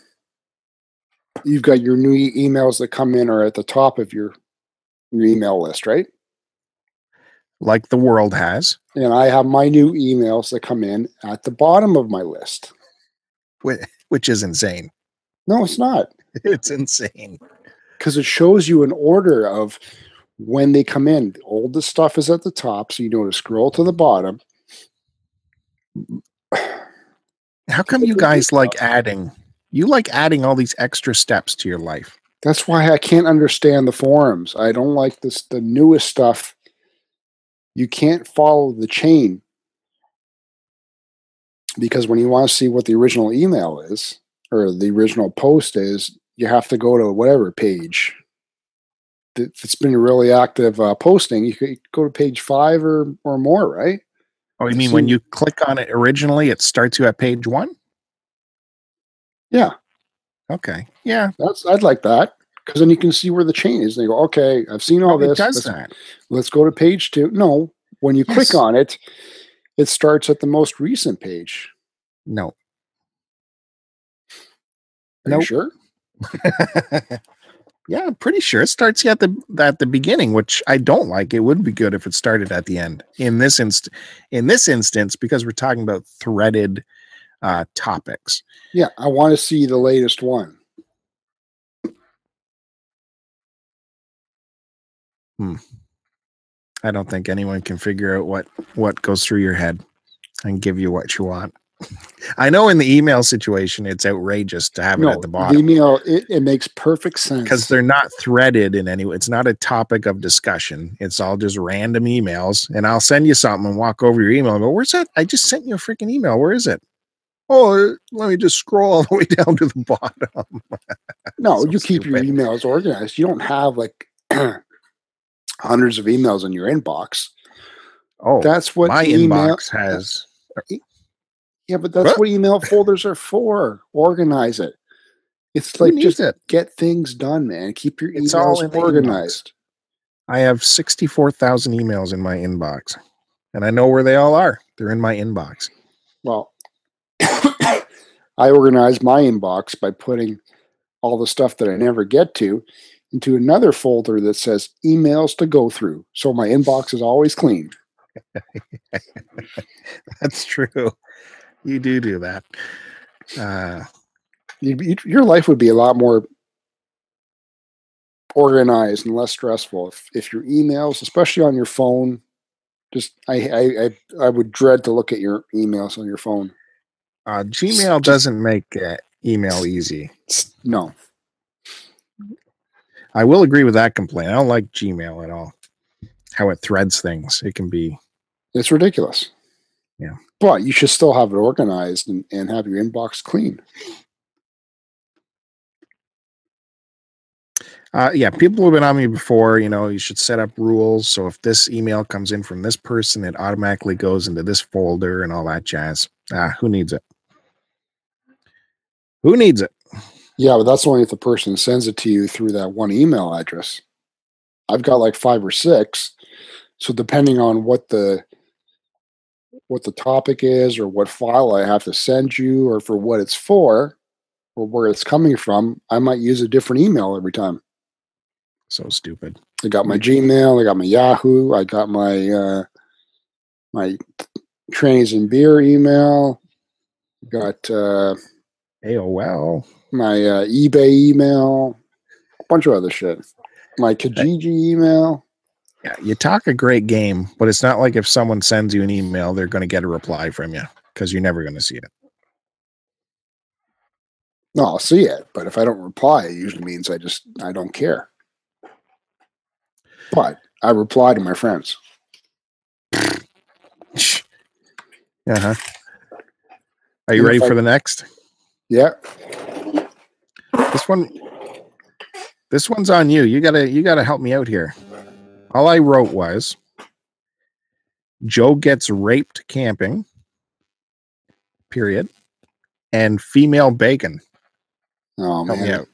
you've got your new e- emails that come in are at the top of your your email list, right? Like the world has. And I have my new emails that come in at the bottom of my list. whi- which is insane. No, it's not. It's insane. Because it shows you an order of when they come in. All The oldest stuff is at the top, so you know to scroll to the bottom. How come you guys like adding? You like adding all these extra steps to your life. That's why I can't understand the forums. I don't like this the newest stuff. You can't follow the chain because when you want to see what the original email is or the original post is, you have to go to whatever page. It's been a really active uh, posting, you could go to page five or or more, right? Oh, you mean when you click on it originally, it starts you at page one? Yeah. Okay. Yeah. That's I'd like that because then you can see where the chain is. And you go, okay, I've seen all it this. does Let's, that. let's go to page two. No, when you Yes. click on it, it starts at the most recent page. No. Are Nope. you sure? yeah, I'm pretty sure it starts at the at the beginning, which I don't like. It would be good if it started at the end. In this inst in this instance, because we're talking about threaded uh, topics. Yeah, I want to see the latest one. Hmm. I don't think anyone can figure out what what goes through your head and give you what you want. I know in the email situation, it's outrageous to have it at the bottom. email it, it makes perfect sense because they're not threaded in any way. It's not a topic of discussion. It's all just random emails. And I'll send you something and walk over your email and go, Where's that? I just sent you a freaking email. Where is it? Oh, uh, let me just scroll all the way down to the bottom. no, so you keep your emails organized. You don't have like hundreds of emails in your inbox. Oh, That's what my email, inbox has. Yeah, but that's What? what email folders are for. Organize it. It's like just it? get things done, man. Keep your It's emails organized. I have 64,000 emails in my inbox. And I know where they all are. They're in my inbox. Well, I organize my inbox by putting all the stuff that I never get to into another folder that says emails to go through. So my inbox is always clean. That's true. You do do that. Uh, You, you, your life would be a lot more organized and less stressful if, if your emails, especially on your phone, just I, I I I would dread to look at your emails on your phone. uh, Gmail doesn't make uh, email easy. No, I will agree with that complaint. I don't like Gmail at all. How it threads things. It can be it's ridiculous. Yeah. But you should still have it organized and, and have your inbox clean. uh yeah, people have been on me before, you know, you should set up rules. So if this email comes in from this person, it automatically goes into this folder and all that jazz. Ah, who needs it? Who needs it? Yeah, but that's only if the person sends it to you through that one email address. I've got like five or six. So depending on what the what the topic is or what file I have to send you or for what it's for or where it's coming from, I might use a different email every time. So stupid. I got my Gmail, I got my Yahoo, I got my uh my trains and beer email, got uh AOL. my uh, eBay email, a bunch of other shit. My Kijiji email. Yeah, you talk a great game, but it's not like if someone sends you an email, they're going to get a reply from you because you're never going to see it. No, I'll see it, but if I don't reply, it usually means I just I don't care. But I reply to my friends. Uh huh. Are you ready I- for the next? Yeah, This one, this one's on you. You gotta, you gotta help me out here. All I wrote was, Joe gets raped camping. Period. And female bacon. oh Help me out.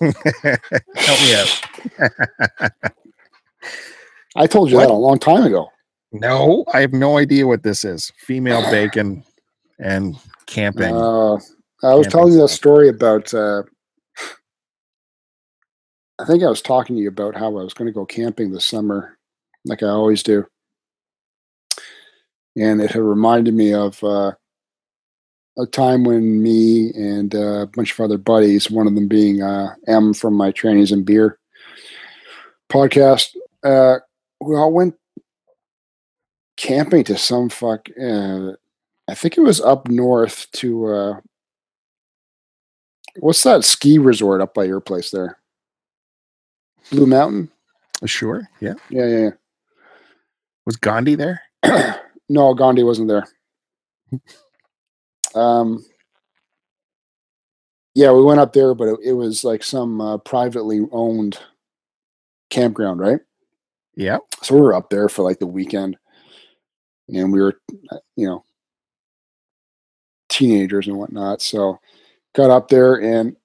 help me out. I told you What? that a long time ago. No, I have no idea what this is. Female bacon and camping. Uh, I was Camping telling you that stuff. story about. Uh, I think I was talking to you about how I was going to go camping this summer, like I always do, and it had reminded me of uh, a time when me and uh, a bunch of other buddies, one of them being uh, M from my Trainings and Beer podcast, uh, we all went camping to some fuck. Uh, I think it was up north to uh, what's that ski resort up by your place there? Blue Mountain. sure. Yeah. Yeah, yeah. Was Gandhi there? no, Gandhi wasn't there. Um. Yeah, we went up there, but it, it was like some uh, privately owned campground, right? Yeah. So we were up there for like the weekend, and we were, uh, you know, teenagers and whatnot. So got up there and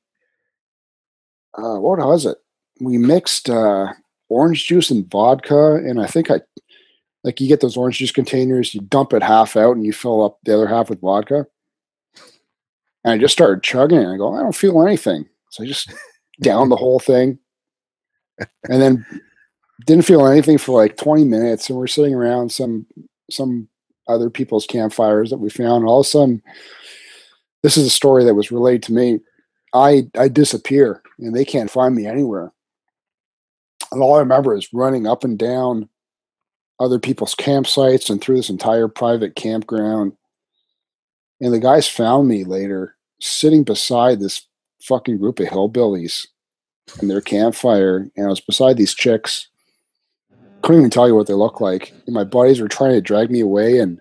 uh, what was it? We mixed uh, orange juice and vodka, and I think I like you get those orange juice containers, you dump it half out, and you fill up the other half with vodka. And I just started chugging and I go, I don't feel anything. So I just down the whole thing. And then didn't feel anything for like 20 minutes. And we're sitting around some some other people's campfires that we found. And all of a sudden, this is a story that was relayed to me. I I disappear and they can't find me anywhere. And all I remember is running up and down other people's campsites and through this entire private campground. And the guys found me later sitting beside this fucking group of hillbillies in their campfire. And I was beside these chicks. Couldn't even tell you what they looked like. And my buddies were trying to drag me away and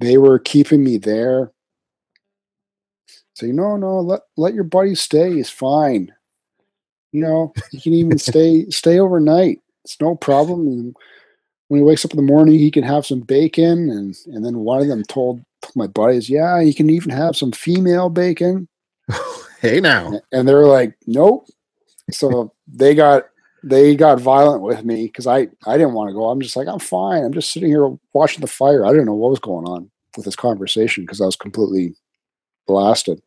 they were keeping me there. Say, no, no, let let your buddy stay. He's fine. You know, he can even stay stay overnight. It's no problem. And when he wakes up in the morning, he can have some bacon. And and then one of them told my buddies, yeah, he can even have some female bacon. hey now. And they're like, nope. So they got they got violent with me because I I didn't want to go. I'm just like I'm fine. I'm just sitting here watching the fire. I didn't know what was going on with this conversation because I was completely blasted.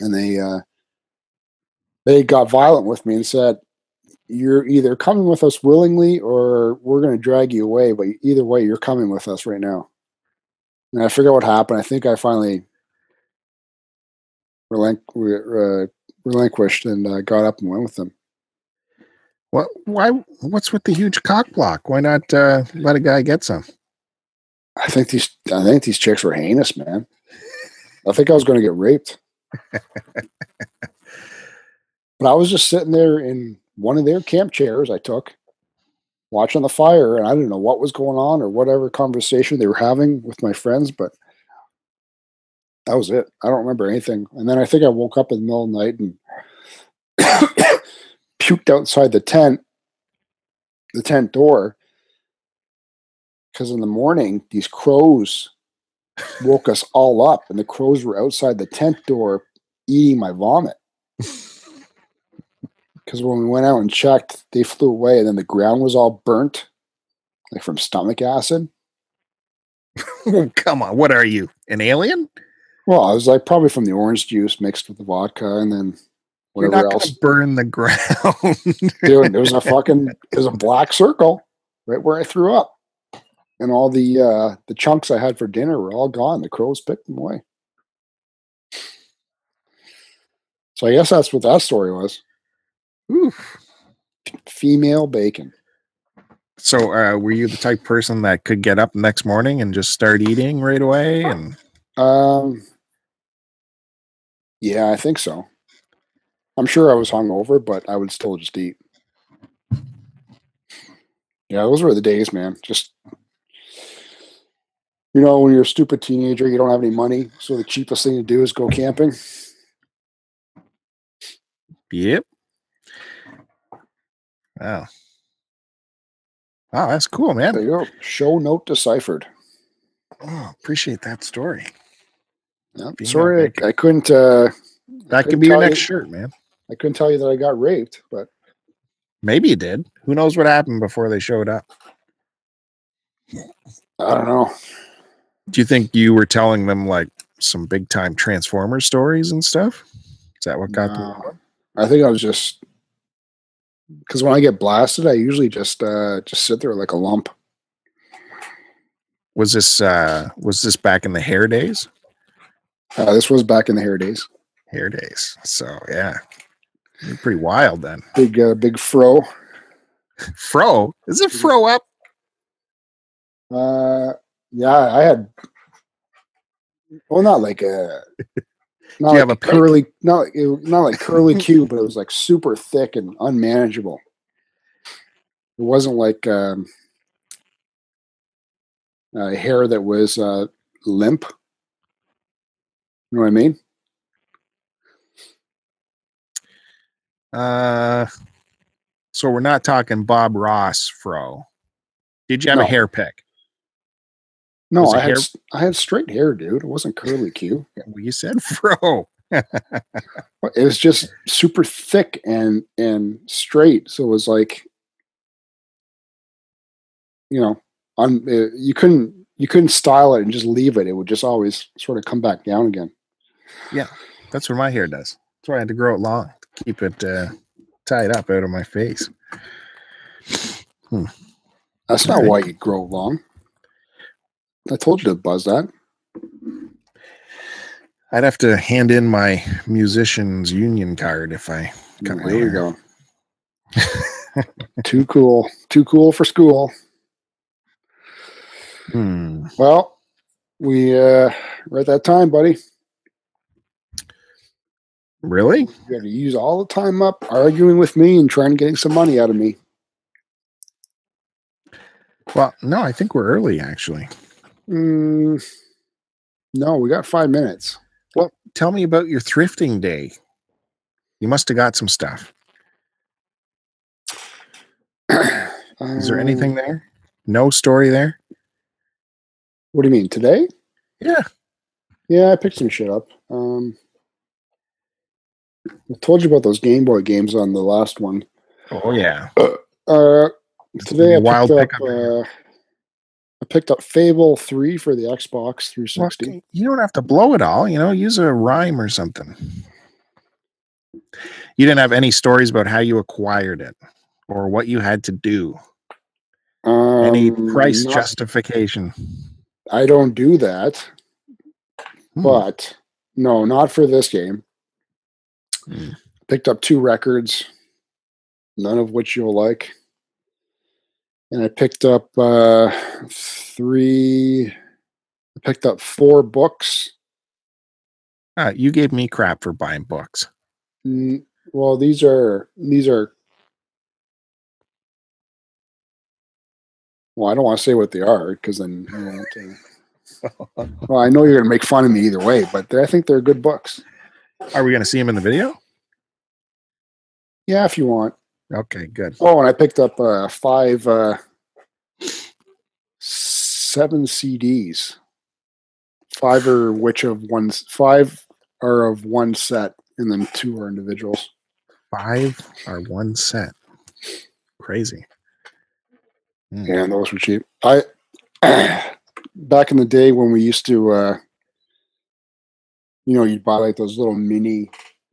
And they uh, they got violent with me and said, "You're either coming with us willingly, or we're going to drag you away. But either way, you're coming with us right now." And I forget what happened. I think I finally relinqu- uh, relinquished and uh, got up and went with them. What? Why? What's with the huge cock block? Why not uh, let a guy get some? I think these I think these chicks were heinous, man. I think I was going to get raped. but I was just sitting there in one of their camp chairs I took, watching the fire, and I didn't know what was going on or whatever conversation they were having with my friends, but that was it. I don't remember anything. And then I think I woke up in the middle of the night and puked outside the tent, the tent door, because in the morning these crows woke us all up, and the crows were outside the tent door eating my vomit. Because when we went out and checked, they flew away, and then the ground was all burnt, like from stomach acid. Come on, what are you, an alien? Well, I was like probably from the orange juice mixed with the vodka, and then You're whatever not else. burn the ground. Dude, there was a fucking there was a black circle right where I threw up, and all the uh the chunks I had for dinner were all gone. The crows picked them away. So I guess that's what that story was. Oof. Female bacon. So, uh, were you the type of person that could get up the next morning and just start eating right away? And Um, yeah, I think so. I'm sure I was hungover, but I would still just eat. Yeah, those were the days, man. Just you know, when you're a stupid teenager, you don't have any money, so the cheapest thing to do is go camping. yep. Wow. Wow, that's cool, man. There you go. Show note deciphered. Oh, appreciate that story. Being sorry, I, I couldn't. Uh, That couldn't be your next you- shirt, man. I couldn't tell you that I got raped, but Maybe you did. Who knows what happened before they showed up? I don't know. Do you think you were telling them like some big time Transformer stories and stuff? Is that what got them? I think I was just because when I get blasted, I usually just uh just sit there like a lump. Was this uh was this back in the hair days? Uh, this was back in the hair days. Hair days. So yeah. You're pretty wild then. Big uh, big fro. Fro? Is it fro up? Uh, yeah, I had. Well, not like a. Not Do you like have a pick? curly, not it- not like curly Q, but it was like super thick and unmanageable. It wasn't like um, uh, hair that was uh, limp. You know what I mean? Uh so we're not talking Bob Ross fro. Did you have a hair pick? No, I had hair- I had straight hair, dude. It wasn't curly Q. Well, you said fro. It was just super thick and and straight. So it was like, you know, on uh, you couldn't you couldn't style it and just leave it. It would just always sort of come back down again. Yeah, that's what my hair does. That's why I had to grow it long to keep it uh, tied up out of my face. Hmm. That's not why you grow long. I told you to buzz that. I'd have to hand in my musician's union card if I cut my Here we hair. go. Too cool. Too cool for school. Hmm. Well, we uh we're at that time, buddy. Really? You got to use all the time up arguing with me and trying to getting some money out of me. Well, no, I think we're early actually. Mm, no, we got five minutes. Well, tell me about your thrifting day. You must have got some stuff. Is there Um, anything there? No story there? What do you mean today? Yeah. Yeah, I picked some shit up. Um, I told you about those Game Boy games on the last one. Oh yeah. Uh, today I Wild picked up. Uh, I picked up Fable Three for the Xbox Well, 360. you don't have to blow it all, you know, use a rhyme or something. You didn't have any stories about how you acquired it or what you had to do. Any Um, price not- justification. I don't do that, Hmm. but no, not for this game. Hmm. Picked up two records, none of which you'll like. And I picked up uh, three. I picked up four books. Uh, you gave me crap for buying books. Mm, Well, these are these are. Well, I don't want to say what they are because then. I well, I know you're going to make fun of me either way, but I think they're good books. Are we going to see them in the video? Yeah, if you want. Okay, good. Oh, and I picked up uh, five, uh, seven CDs. Five are which of one, five are of one set, and then two are individuals. Five are one set. Crazy. Hmm. Yeah, and those were cheap. I back in the day when we used to, uh, you know, you'd buy like those little mini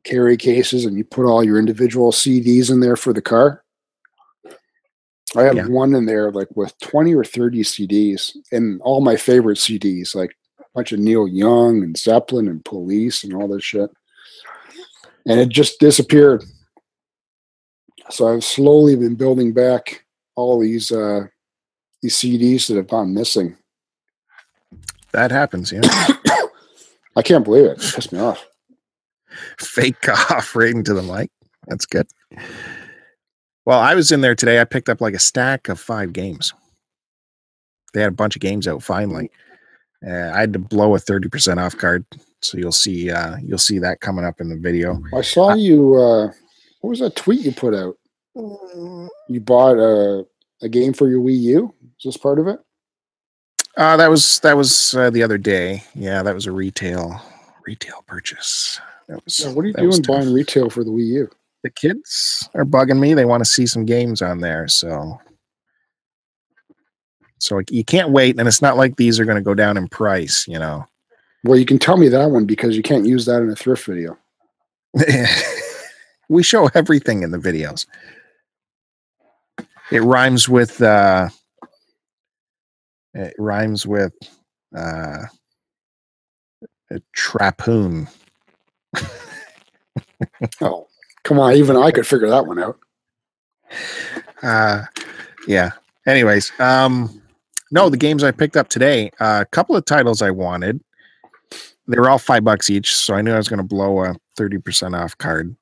carry cases, and you put all your individual CDs in there for the car. I have Yeah. one in there like with twenty or thirty CDs, and all my favorite CDs, like a bunch of Neil Young and Zeppelin and Police and all this shit. And it just disappeared. So I've slowly been building back all these uh these CDs that have gone missing. That happens, yeah. I can't believe it. It pissed me off. Fake cough right into the mic. That's good. Well, I was in there today. I picked up like a stack of five games. They had a bunch of games out finally. Uh, I had to blow a 30% off card. So you'll see uh you'll see that coming up in the video. I saw you uh what was that tweet you put out? You bought a a game for your Wii U? Is this part of it? Uh that was that was uh, the other day. Yeah, that was a retail retail purchase. That was Yeah, what are you doing buying retail for the Wii U? the kids are bugging me. They want to see some games on there, so so like, you can't wait, and it's not like these are going to go down in price. You know, Well, you can tell me that one because you can't use that in a thrift video. we show everything in the videos. It rhymes with uh, it rhymes with uh, a trapoon. Oh, come on, even I could figure that one out. uh yeah. Anyways um no the games i picked up today uh, a couple of titles i wanted. They were all five bucks each so i knew i was going to blow a 30% off card.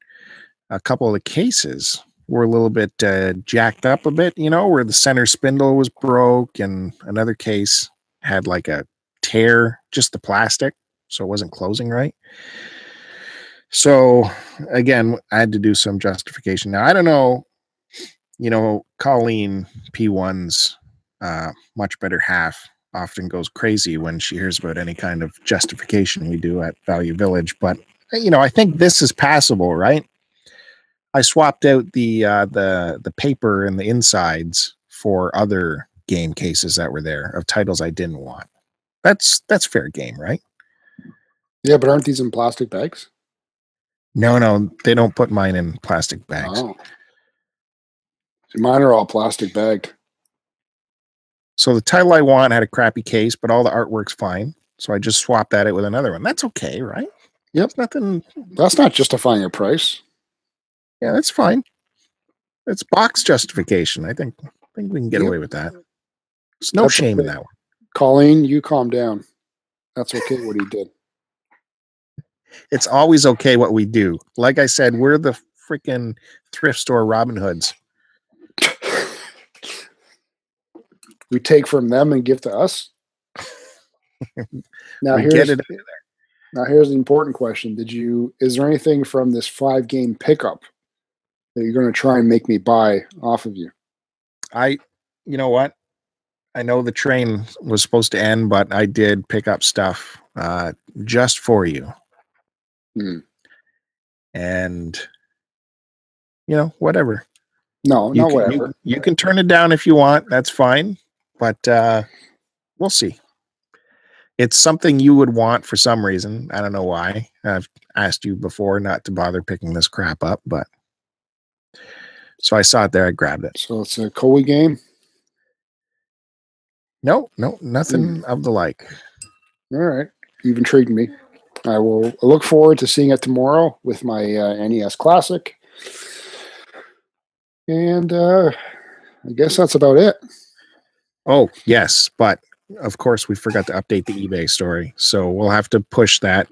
A couple of the cases were a little bit uh, jacked up a bit you know where the center spindle was broke and another case had like a tear just the plastic so it wasn't closing right so again i had to do some justification now i don't know you know, Colleen P1's uh, much better half often goes crazy when she hears about any kind of justification we do at Value Village. But you know, I think this is passable, right? I swapped out the uh, the the paper and the insides for other game cases that were there of titles I didn't want. That's that's fair game, right? Yeah, but aren't these in plastic bags? No, no, they don't put mine in plastic bags. Oh. See, mine are all plastic bagged. So the title I want had a crappy case, but all the artwork's fine. So I just swapped that out with another one. That's okay, right? Yep. It's nothing. That's not justifying a price. Yeah, that's fine. It's box justification. I think. I think we can get Yep. away with that. There's no That's shame in that one. Colleen, you calm down. That's okay what he did. It's always okay what we do. Like I said, we're the freaking thrift store Robin Hoods. we take from them and give to us. now here's now here's the important question. Did you is there anything from this five game pickup that you're gonna try and make me buy off of you? I, you know what? I know the train was supposed to end, but I did pick up stuff uh, just for you. Hmm. And, you know, whatever. No, You not can, whatever. You, you can turn it down if you want. That's fine. But uh, we'll see. It's something you would want for some reason. I don't know why. I've asked you before not to bother picking this crap up, but so I saw it there. I grabbed it. So it's a Koei game. No, no, nothing of the like. All right. You've intrigued me. I will look forward to seeing it tomorrow with my uh, NES Classic. And uh, I guess that's about it. Oh, yes, but of course we forgot to update the eBay story. So we'll have to push that.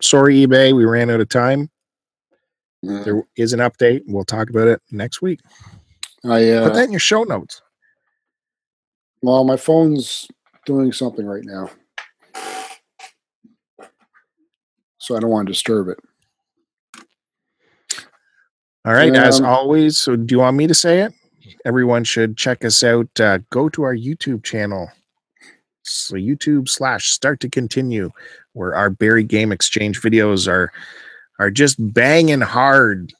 Sorry, eBay, we ran out of time. Uh, There is an update. We'll talk about it next week. I uh, Put that in your show notes. well, my phone's doing something right now, so I don't want to disturb it. All right, as Um, always. So, do you want me to say it? Everyone should check us out. Uh, go to our YouTube channel. So, YouTube slash start to continue, where our Barrie Game Exchange videos are are just banging hard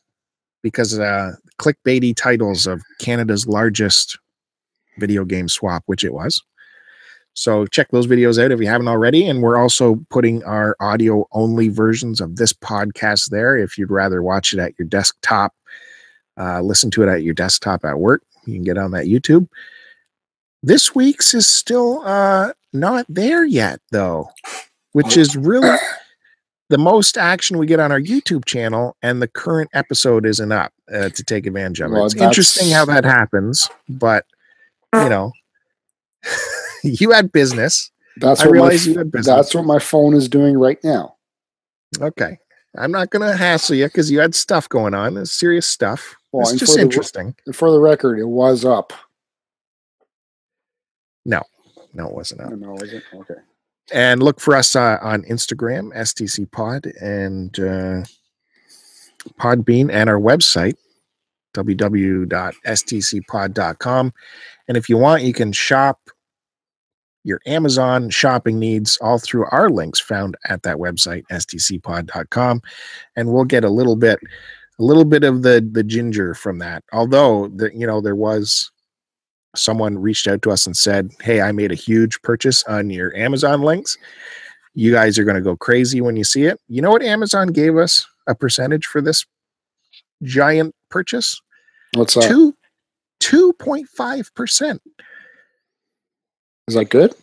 because uh, clickbaity titles of Canada's largest video game swap, which it was. So check those videos out if you haven't already. And we're also putting our audio only versions of this podcast there. If you'd rather watch it at your desktop, uh, listen to it at your desktop at work, you can get on that YouTube. This week's is still uh, not there yet, though, which is really the most action we get on our YouTube channel. And the current episode isn't up uh, to take advantage of it. Well, it's interesting how that happens, but you know, you had business. That's I what my, you had business. that's what my phone is doing right now. Okay. I'm not going to hassle you because you had stuff going on. It's serious stuff. Well, it's just the- interesting. And for the record, it was up. No, no, it wasn't. Up. is it? Okay. And look for us uh, on Instagram, STC Pod, and uh, Podbean, and our website, www.stcpod.com. And if you want, you can shop your Amazon shopping needs all through our links found at that website, stcpod.com. And we'll get a little bit, a little bit of the the ginger from that. Although the you know there was someone reached out to us and said, Hey, I made a huge purchase on your Amazon links. You guys are going to go crazy when you see it. You know what Amazon gave us a percentage for this giant purchase? What's that? Two, 2.5%. Is that good?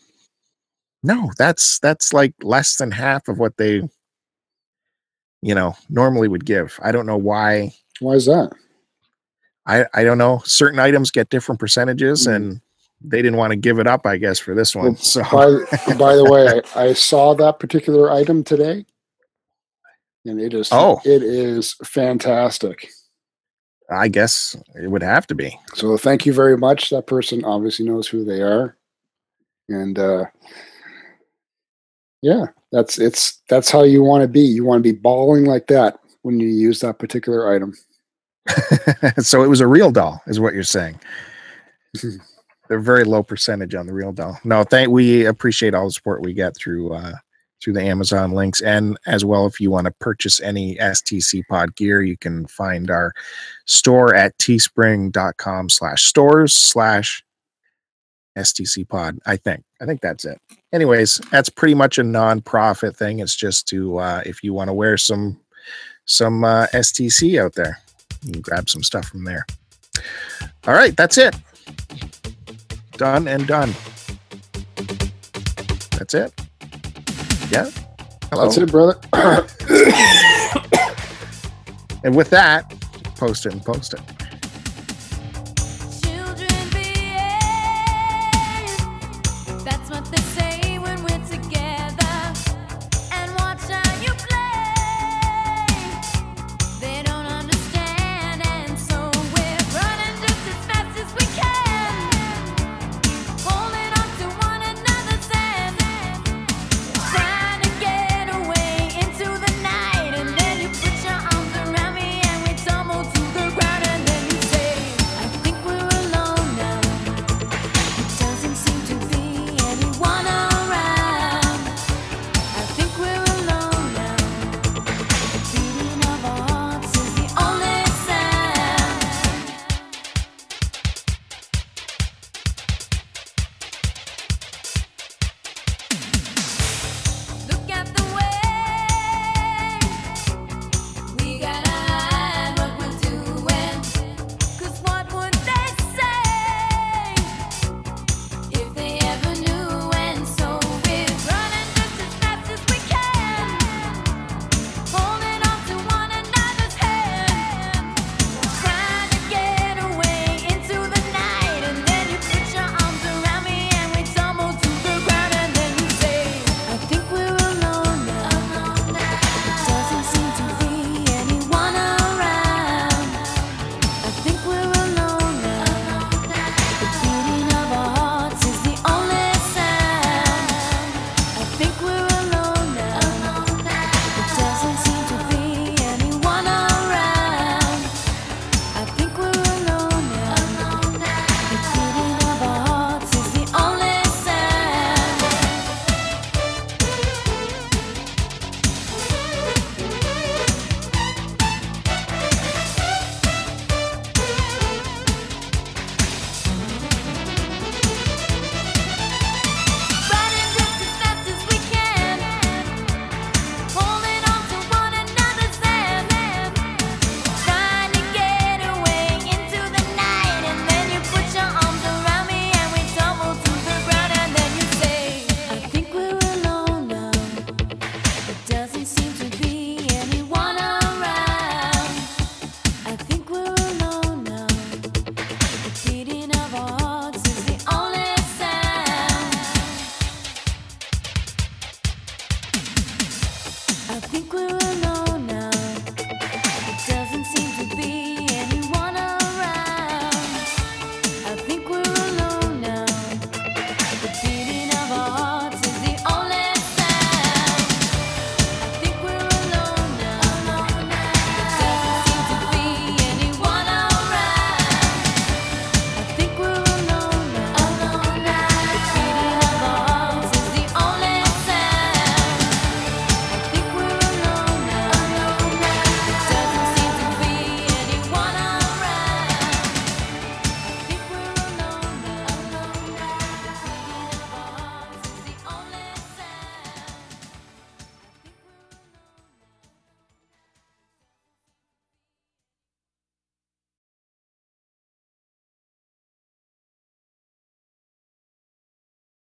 No, that's that's like less than half of what they you know normally would give. I don't know why. Why is that? I I don't know. Certain items get different percentages Mm. and they didn't want to give it up, I guess, for this one. Well, So By, by the way, I, I saw that particular item today, and it is Oh. it is fantastic. I guess it would have to be. So thank you very much. That person obviously knows who they are, and uh, yeah, that's it's that's how you want to be. You want to be bawling like that when you use that particular item. so it was a real doll, is what you're saying. They're very low percentage on the real doll. No, thank we appreciate all the support we get through uh through the Amazon links. And as well, if you want to purchase any STC pod gear, you can find our store at teespring.com slash stores slash STC Pod. I think. I think that's it. Anyways, that's pretty much a non-profit thing. It's just to uh, if you want to wear some some uh, STC out there, you can grab some stuff from there. All right, that's it. Done and done. That's it. Yeah. Hello. That's it, brother. And with that, post it and post it.